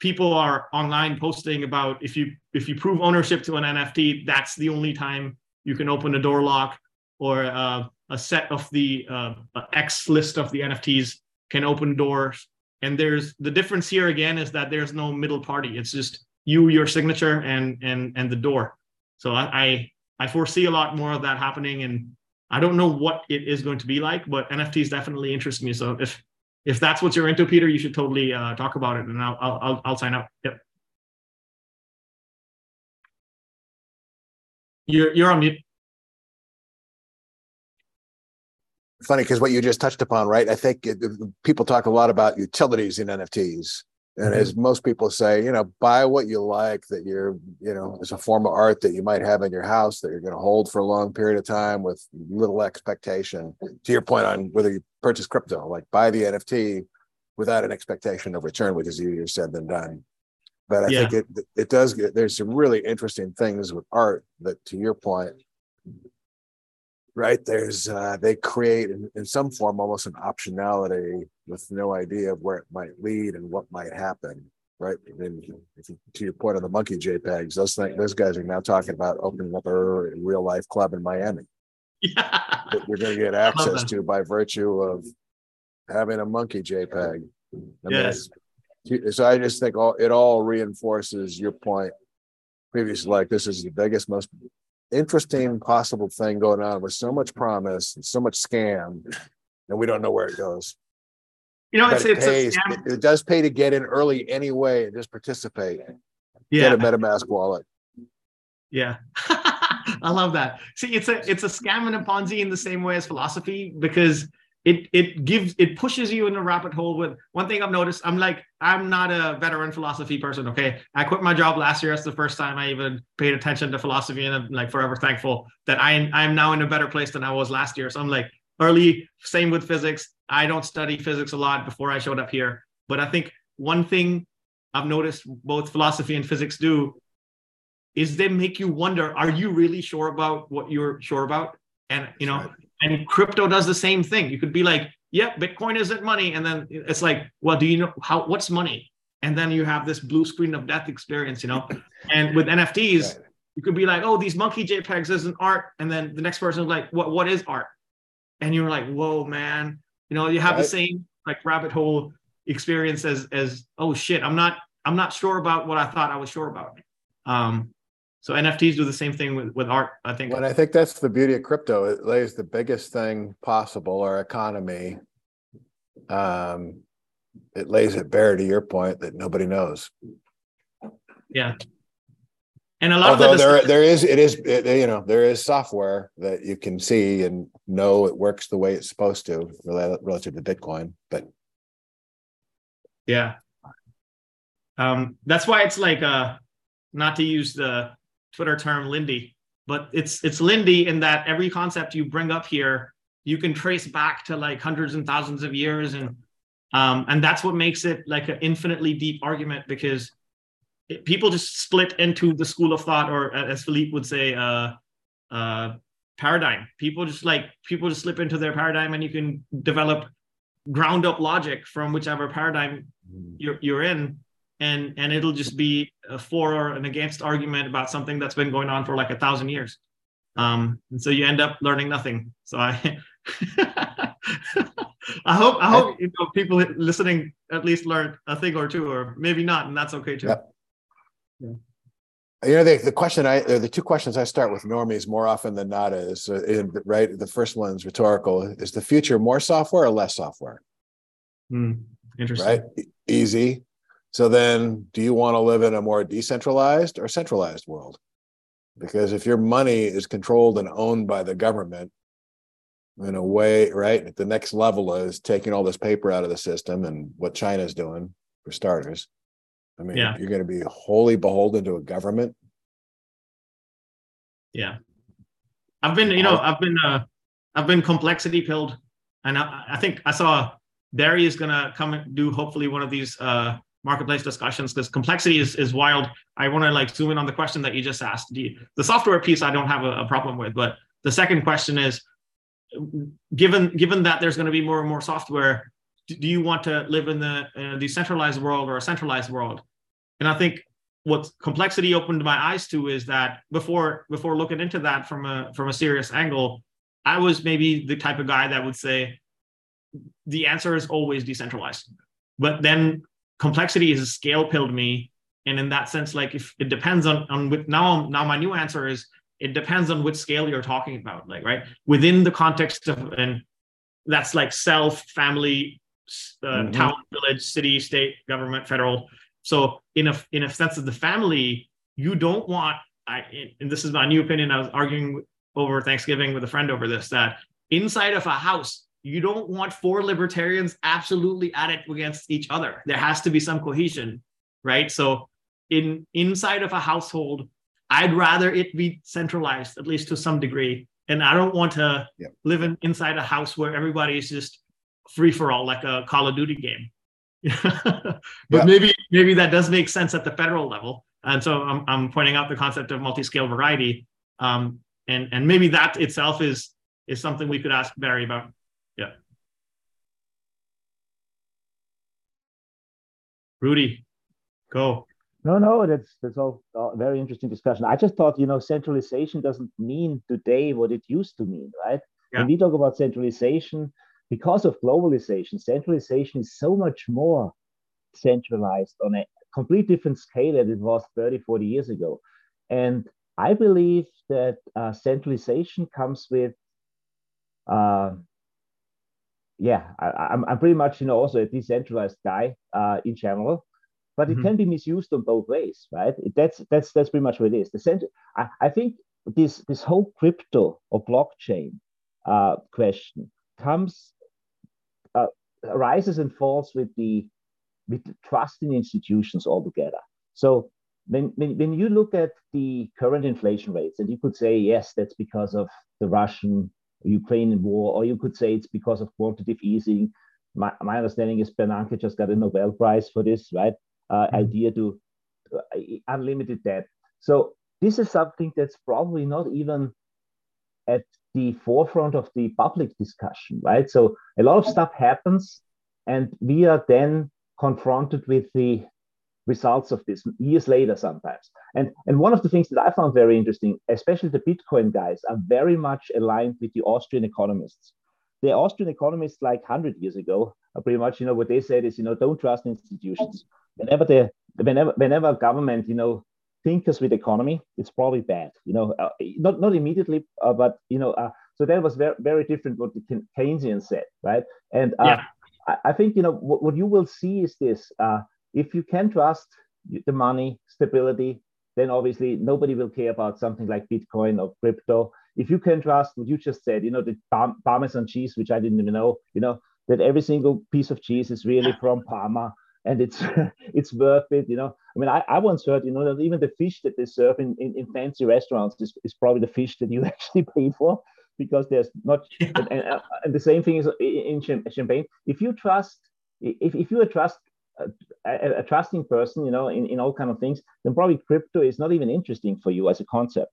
people are online posting about if you if you prove ownership to an NFT, that's the only time you can open a door lock or uh, a set of the uh, X list of the NFTs can open doors. And there's the difference here again is that there's no middle party. It's just you, your signature, and and and the door. So I I, I foresee a lot more of that happening, and I don't know what it is going to be like, but NFTs definitely interest me. So if if that's what you're into, Peter, you should totally uh, talk about it, and I'll, I'll I'll sign up. Yep. You're you're on mute. Funny because what you just touched upon, right? I think it, people talk a lot about utilities in NFTs, and as most people say, you know, buy what you like that you're, you know, it's a form of art that you might have in your house that you're going to hold for a long period of time with little expectation. To your point on whether you purchase crypto, like buy the NFT without an expectation of return, which is easier said than done. But I yeah. think it it does get there's some really interesting things with art that to your point, right? There's uh, they create in, in some form almost an optionality with no idea of where it might lead and what might happen. Right. And if you, to your point on the monkey JPEGs, those things, those guys are now talking about opening up a real life club in Miami. Yeah. That you're going to get access to by virtue of having a monkey JPEG. I yes. Mean, so I just think all it all reinforces your point previously. Like this is the biggest, most interesting possible thing going on with so much promise and so much scam, and we don't know where it goes. You know, it's, it, it's pays, it, it, does pay to get in early anyway and just participate. Yeah. Get a MetaMask wallet. Yeah. I love that. See, it's a it's a scam and a Ponzi in the same way as philosophy because it it gives it pushes you in a rabbit hole with one thing I've noticed. I'm like, I'm not a veteran philosophy person. Okay. I quit my job last year. That's the first time I even paid attention to philosophy, and I'm like forever thankful that I I'm now in a better place than I was last year. So I'm like early, same with physics. I don't study physics a lot before I showed up here. But I think one thing I've noticed both philosophy and physics do is they make you wonder, are you really sure about what you're sure about? And you know, and crypto does the same thing. You could be like, yep, yeah, Bitcoin isn't money. And then it's like, well, do you know how what's money? And then you have this blue screen of death experience, you know. And with NFTs, right. you could be like, oh, these monkey JPEGs isn't art. And then the next person is like, what what is art? And you're like, whoa, man. You know, you have right. the same like rabbit hole experience as as oh shit, I'm not I'm not sure about what I thought I was sure about. Um, So NFTs do the same thing with, with art, I think. And I think that's the beauty of crypto. It lays the biggest thing possible, our economy. Um, it lays it bare to your point that nobody knows. Yeah. And a lot Although of there, there is, it is, it, you know, there is software that you can see and know it works the way it's supposed to relative to Bitcoin, but. Yeah. Um, that's why it's like, uh, not to use the Twitter term Lindy, but it's it's Lindy in that every concept you bring up here, you can trace back to like hundreds and thousands of years, and um, and that's what makes it like an infinitely deep argument because it, people just split into the school of thought, or as Philippe would say, uh, uh, paradigm. People just like people just slip into their paradigm, and you can develop ground up logic from whichever paradigm you're you're in and and it'll just be a for or an against argument about something that's been going on for like a thousand years um and so you end up learning nothing so i i hope i hope you know people listening at least learn a thing or two or maybe not and that's okay too yeah. yeah. You know, the, the question I, the two questions I start with normies more often than not is, uh, in, right? The first one's rhetorical. Is the future more software or less software? Hmm. Interesting. Right? Easy. So then, do you want to live in a more decentralized or centralized world? Because if your money is controlled and owned by the government in a way, right? At the next level is taking all this paper out of the system and what China's doing for starters. I mean, yeah. you're going to be wholly beholden to a government. Yeah. I've been, you know, I've been, uh, I've been complexity pilled. And I, I think I saw Barry is going to come and do hopefully one of these uh, marketplace discussions because complexity is, is wild. I want to like zoom in on the question that you just asked. The, the software piece I don't have a, a problem with, but the second question is, given given that there's going to be more and more software, do you want to live in the uh, decentralized world or a centralized world? And I think what complexity opened my eyes to is that before before looking into that from a from a serious angle, I was maybe the type of guy that would say the answer is always decentralized. But then complexity is a scale pilled me. And in that sense like if it depends on on with now now my new answer is it depends on which scale you're talking about like right? Within the context of and that's like self family uh, mm-hmm. town village city state government federal. So in a in a sense of the family you don't want i and this is my new opinion i was arguing over thanksgiving with a friend over this that inside of a house you don't want four libertarians absolutely at it against each other. There has to be some cohesion, right? So in inside of a household, I'd rather it be centralized, at least to some degree. And I don't want to live in, inside a house where everybody is just free for all, like a Call of Duty game. but maybe maybe that does make sense at the federal level. And so I'm, I'm pointing out the concept of multi-scale variety. Um, and, and maybe that itself is is something we could ask Barry about. Yeah. Rudy, go. No, no, that's that's all, all, very interesting discussion. I just thought, you know, centralization doesn't mean today what it used to mean, right? Yeah. When we talk about centralization, because of globalization, centralization is so much more centralized on a complete different scale than it was 30, 40 years ago. And I believe that uh, centralization comes with uh, yeah, I, am I'm, I'm pretty much you know also a decentralized guy uh, in general, but mm-hmm. it can be misused on both ways, right? That's that's that's pretty much what it is. The center, I, I think this this whole crypto or blockchain uh, question comes uh, rises and falls with the with the trust in institutions altogether. So when, when, when you look at the current inflation rates, and you could say, yes, that's because of the Russian Ukrainian war, or you could say it's because of quantitative easing. My, my understanding is Bernanke just got a Nobel Prize for this, right? Uh, mm-hmm. Idea to uh, unlimited debt. So this is something that's probably not even at the forefront of the public discussion, right? So a lot of stuff happens, and we are then confronted with the results of this years later sometimes. And, and one of the things that I found very interesting, especially the Bitcoin guys, are very much aligned with the Austrian economists. The Austrian economists, like 100 years ago, are pretty much, you know, what they said is, you know, don't trust institutions. Whenever they, whenever, whenever government, you know, thinkers with economy, it's probably bad. You know, uh, not not immediately, uh, but you know, uh, so that was very very different what the Keynesian said, right? And uh, yeah. I, I, think you know what, what you will see is this: uh, if you can trust the money stability, then obviously nobody will care about something like Bitcoin or crypto. If you can trust what you just said, you know, the Parmesan cheese, which I didn't even know, you know, that every single piece of cheese is really from Parma and it's it's worth it. You know, I mean, I, I once heard, you know, that even the fish that they serve in, in, in fancy restaurants is, is probably the fish that you actually paid for because there's not, and, and, and, the same thing is in Champagne. If you trust, if, if you trust a, a, trusting person, you know, in, in all kind of things, then probably crypto is not even interesting for you as a concept.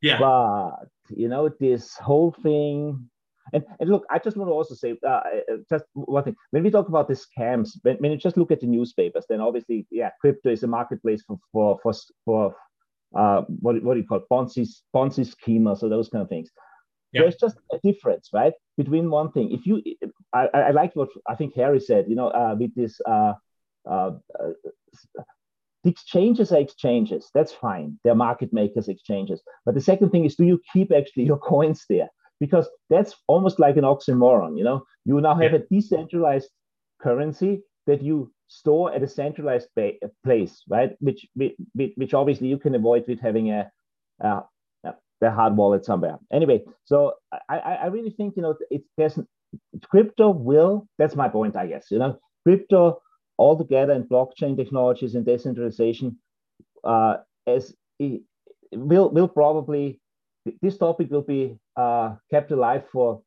Yeah. But you know, this whole thing and, and look, I just want to also say uh, uh, just one thing. When we talk about the scams, when, when, you just look at the newspapers, then obviously, yeah, crypto is a marketplace for for for, for uh, what, what do you call it? Ponzi, Ponzi schemers or those kind of things. Yep. There's just a difference, right, between one thing. If you, I, I like what I think Harry said. You know, uh, with this, uh, uh, uh, the exchanges are exchanges. That's fine. They're market makers exchanges. But the second thing is, do you keep actually your coins there? because that's almost like an oxymoron. You know, you now have yeah. a decentralized currency that you store at a centralized place, right? Which, which, which obviously you can avoid with having a, a, a hard wallet somewhere. Anyway, so I, I really think you know it's there's crypto will. That's my point, I guess. You know, crypto altogether and blockchain technologies and decentralization uh, as it will will probably this topic will be uh, kept alive for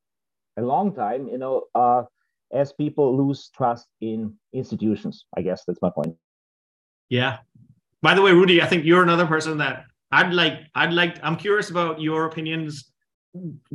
a long time, you know, uh, as people lose trust in institutions. I guess that's my point. Yeah. By the way, Rudy, I think you're another person that I'd like. I'd like. I'm curious about your opinions,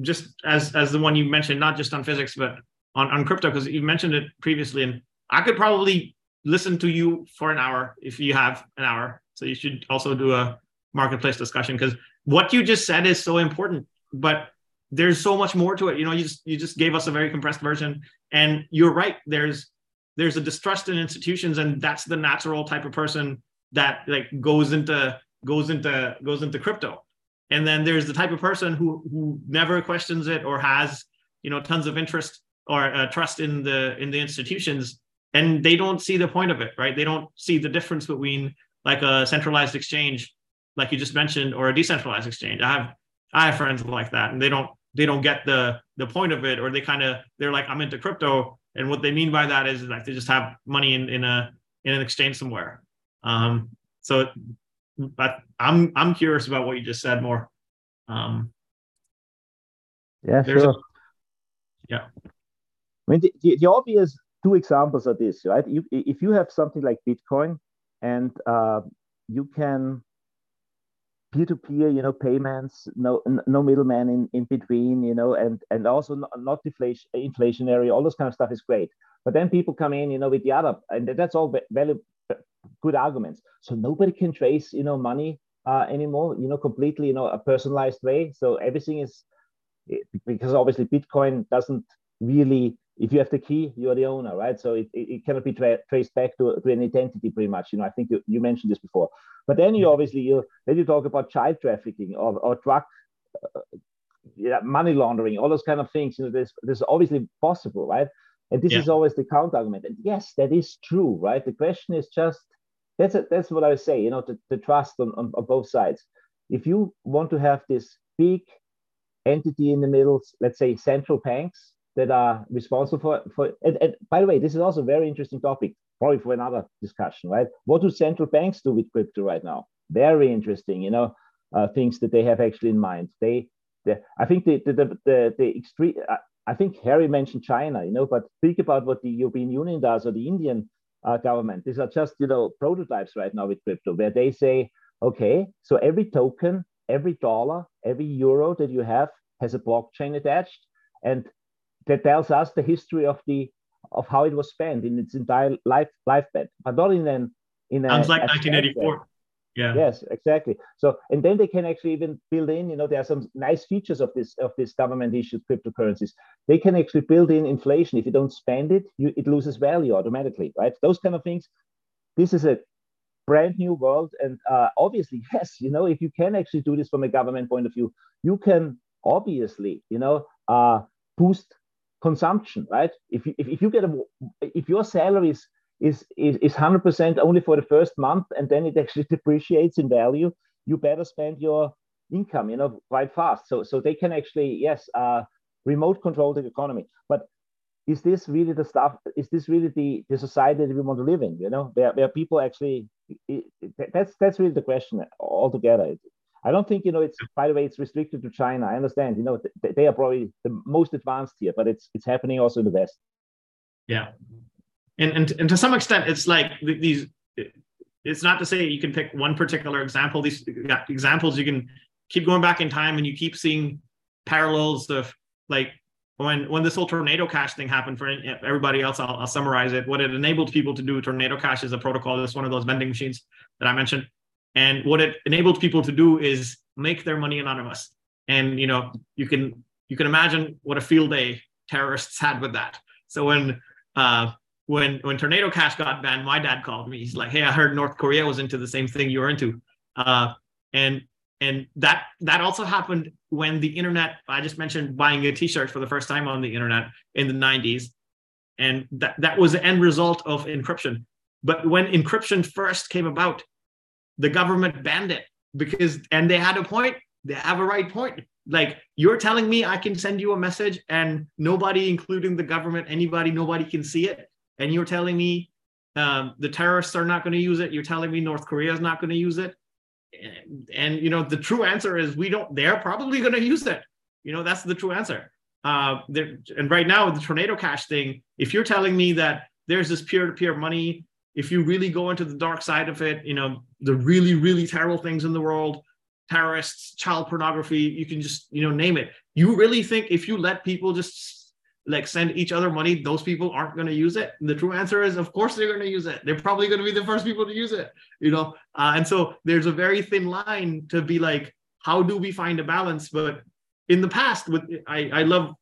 just as as the one you mentioned, not just on physics, but on on crypto, because you mentioned it previously, and I could probably listen to you for an hour if you have an hour. So you should also do a marketplace discussion because what you just said is so important, but there's so much more to it. You know, you just you just gave us a very compressed version, and you're right. There's there's a distrust in institutions, and that's the natural type of person that like goes into goes into goes into crypto. And then there's the type of person who who never questions it or has you know tons of interest or uh, trust in the in the institutions, and they don't see the point of it, right? They don't see the difference between like a centralized exchange like you just mentioned, or a decentralized exchange. I have I have friends like that, and they don't they don't get the the point of it, or they kind of they're like I'm into crypto, and what they mean by that is like they just have money in in a in an exchange somewhere. Um, so, but I'm I'm curious about what you just said more. Um, yeah, sure. A, yeah. I mean, the, the, the, obvious two examples of this, right? You, if you have something like Bitcoin and uh, you can peer-to-peer you know payments no no middleman in, in between you know and and also not, deflation inflationary all those kind of stuff is great. But then people come in you know with the other and that's all very good arguments. So nobody can trace you know money uh, anymore you know completely you know a personalized way. So everything is because obviously bitcoin doesn't really if you have the key, you're the owner, right? So it, it, cannot be tra- traced back to, to an identity pretty much. You know, I think you, you mentioned this before. But then you obviously you then you talk about child trafficking or, or drug uh, yeah, money laundering, all those kind of things. You know, this is obviously possible, right? And this yeah. is always the counter argument. And yes, that is true, right? The question is just that's a, that's what I would say. You know, the, the trust on, on, on both sides. If you want to have this big entity in the middle, let's say central banks that are responsible for for and, and, by the way this is also a very interesting topic probably for another discussion right? What do central banks do with crypto right now? Very interesting you know uh, things that they have actually in mind. They, they i think the the the, the, the extreme i think harry mentioned china you know but think about what the european union does or the indian uh, government. These are just you know prototypes right now with crypto where they say okay so every token every dollar every euro that you have has a blockchain attached and that tells us the history of the of how it was spent in its entire life life lifespan, but not in an in a sounds like 1984. Yeah. Yes, exactly. So, and then they can actually even build in. You know, there are some nice features of this of this government issued cryptocurrencies. They can actually build in inflation. If you don't spend it, you, it loses value automatically, right? Those kind of things. This is a brand new world. And uh, obviously, yes, you know, if you can actually do this from a government point of view, you can obviously, you know, uh, boost consumption, right? If you, if, if you get a, if your salary is, is, is, is 100% only for the first month and then it actually depreciates in value, you better spend your income, you know, quite fast. So, so they can actually, yes, uh, remote control the economy. But is this really the stuff? Is this really the, the society that we want to live in? You know, where, where people actually, it, it, that's that's really the question altogether. I don't think you know it's by the way it's restricted to China. I understand. You know th- they are probably the most advanced here, but it's it's happening also in the West. Yeah, and and and to some extent, it's like these. It's not to say you can pick one particular example. These examples you can keep going back in time, and you keep seeing parallels of like when when this whole tornado cash thing happened for everybody else I'll, I'll, summarize it what it enabled people to do tornado cash is a protocol that's one of those vending machines that i mentioned and what it enabled people to do is make their money anonymous. And you know you can you can imagine what a field day terrorists had with that. So when uh when when tornado cash got banned my dad called me. He's like hey i heard north korea was into the same thing you were into. Uh and and that that also happened when the internet i just mentioned buying a t-shirt for the first time on the internet in the 90s and that, that was the end result of encryption. But when encryption first came about the government banned it because and they had a point. They have a right point. Like you're telling me i can send you a message and nobody including the government anybody nobody can see it? And you're telling me um, the terrorists are not going to use it? You're telling me north korea is not going to use it? And, and you know the true answer is we don't they're probably going to use it. You know that's the true answer. Uh and right now the tornado cash thing if you're telling me that there's this peer-to-peer money if you really go into the dark side of it you know the really really terrible things in the world terrorists child pornography you can just you know name it you really think if you let people just like send each other money, those people aren't going to use it? The true answer is, of course, they're going to use it. They're probably going to be the first people to use it, you know? Uh, and so there's a very thin line to be like, how do we find a balance? But in the past, with I, I love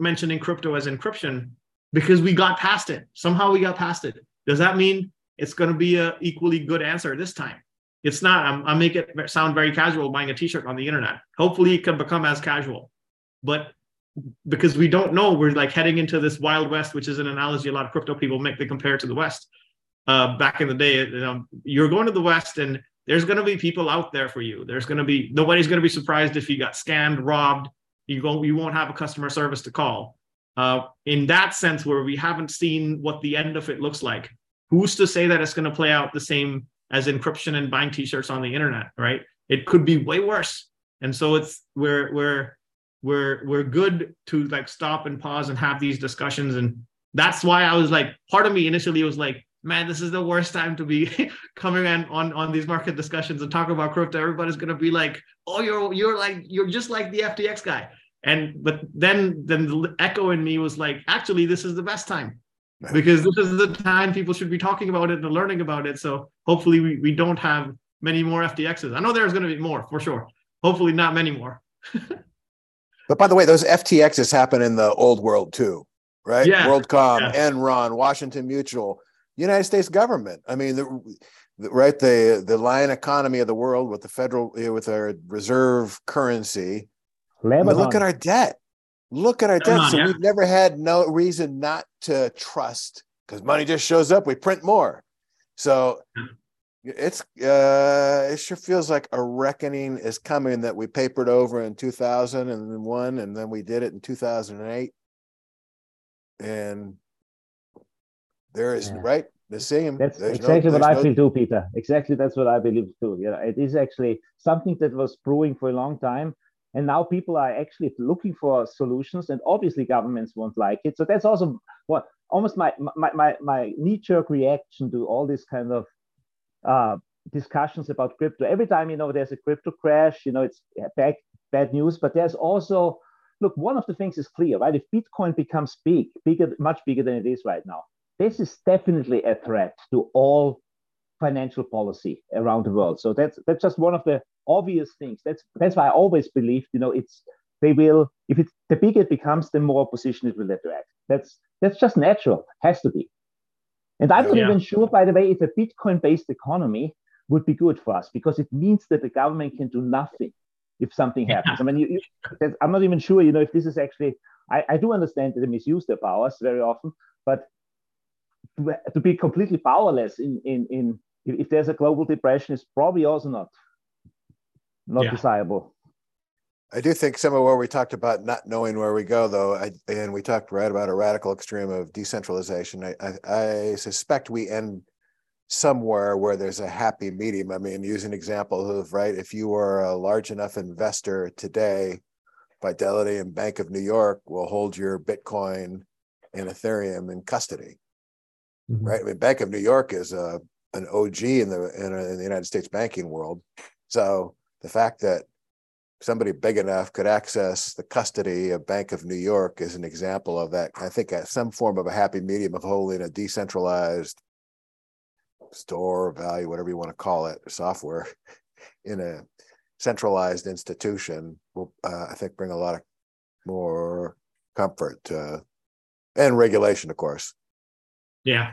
mentioning crypto as encryption because we got past it. Somehow we got past it. Does that mean it's going to be a equally good answer this time? It's not. I'm, I make it sound very casual buying a t-shirt on the internet. Hopefully it can become as casual. But because we don't know we're like heading into this wild west which is an analogy a lot of crypto people make they compare to the west uh, back in the day you know you're going to the west and there's going to be people out there for you there's going to be nobody's going to be surprised if you got scammed robbed you go you won't have a customer service to call uh, in that sense where we haven't seen what the end of it looks like who's to say that it's going to play out the same as encryption and buying t-shirts on the internet right? It could be way worse. And so it's we're we're we're we're good to like stop and pause and have these discussions. And that's why i was like part of me initially was like man this is the worst time to be coming on on, on these market discussions and talk about crypto. Everybody's going to be like oh you're you're like you're just like the ftx guy. And but then then the echo in me was like actually this is the best time because this is the time people should be talking about it and learning about it so hopefully we, we don't have many more ftxs i know there's going to be more for sure hopefully not many more But by the way, those FTXs happen in the old world too, right? Yeah. WorldCom, yeah. Enron, Washington Mutual, United States government. I mean, the, the, right the the lion economy of the world with the federal eh, with our reserve currency. Lebanon. look at our debt. Look at our debt. So yeah. we've never had no reason not to trust because money just shows up. We print more. So it's uh it sure feels like a reckoning is coming that we papered over in 2001 and then we did it in 2008 and there is Yeah. right the same That's There's no- exactly what I no- feel too, Peter. Exactly that's what I believe too. You know, it is actually something that was brewing for a long time. And now people are actually looking for solutions, and obviously governments won't like it. So that's also what almost my my my, my knee-jerk reaction to all this kind of uh, discussions about crypto. Every time you know there's a crypto crash, you know it's bad bad news. But there's also look, one of the things is clear, right? If Bitcoin becomes big, bigger, much bigger than it is right now, this is definitely a threat to all financial policy around the world. So that's that's just one of the obvious things. That's that's why I always believed, you know, it's they will if it's the bigger it becomes, the more opposition it will attract. That's that's just natural, has to be. And I'm not Yeah. even sure, by the way, if a Bitcoin-based economy would be good for us because it means that the government can do nothing if something happens. I mean, you, you, I'm not even sure, you know, if this is actually. I, I do understand that they misuse their powers very often, but to, to be completely powerless in in in if there's a global depression is probably also not not yeah. desirable. I do think some of where we talked about not knowing where we go, though, I, and we talked right about a radical extreme of decentralization. I, I, I, suspect we end somewhere where there's a happy medium. I mean, use an example of right, if you were a large enough investor today, Fidelity and Bank of New York will hold your Bitcoin and Ethereum in custody, mm-hmm. right? I mean, Bank of New York is a an OG in the in, a, in the United States banking world, so the fact that somebody big enough could access the custody of Bank of New York is an example of that. I think some form of a happy medium of holding a decentralized store value, whatever you want to call it, software in a centralized institution will, uh, I think, bring a lot of more comfort uh, and regulation, of course. Yeah,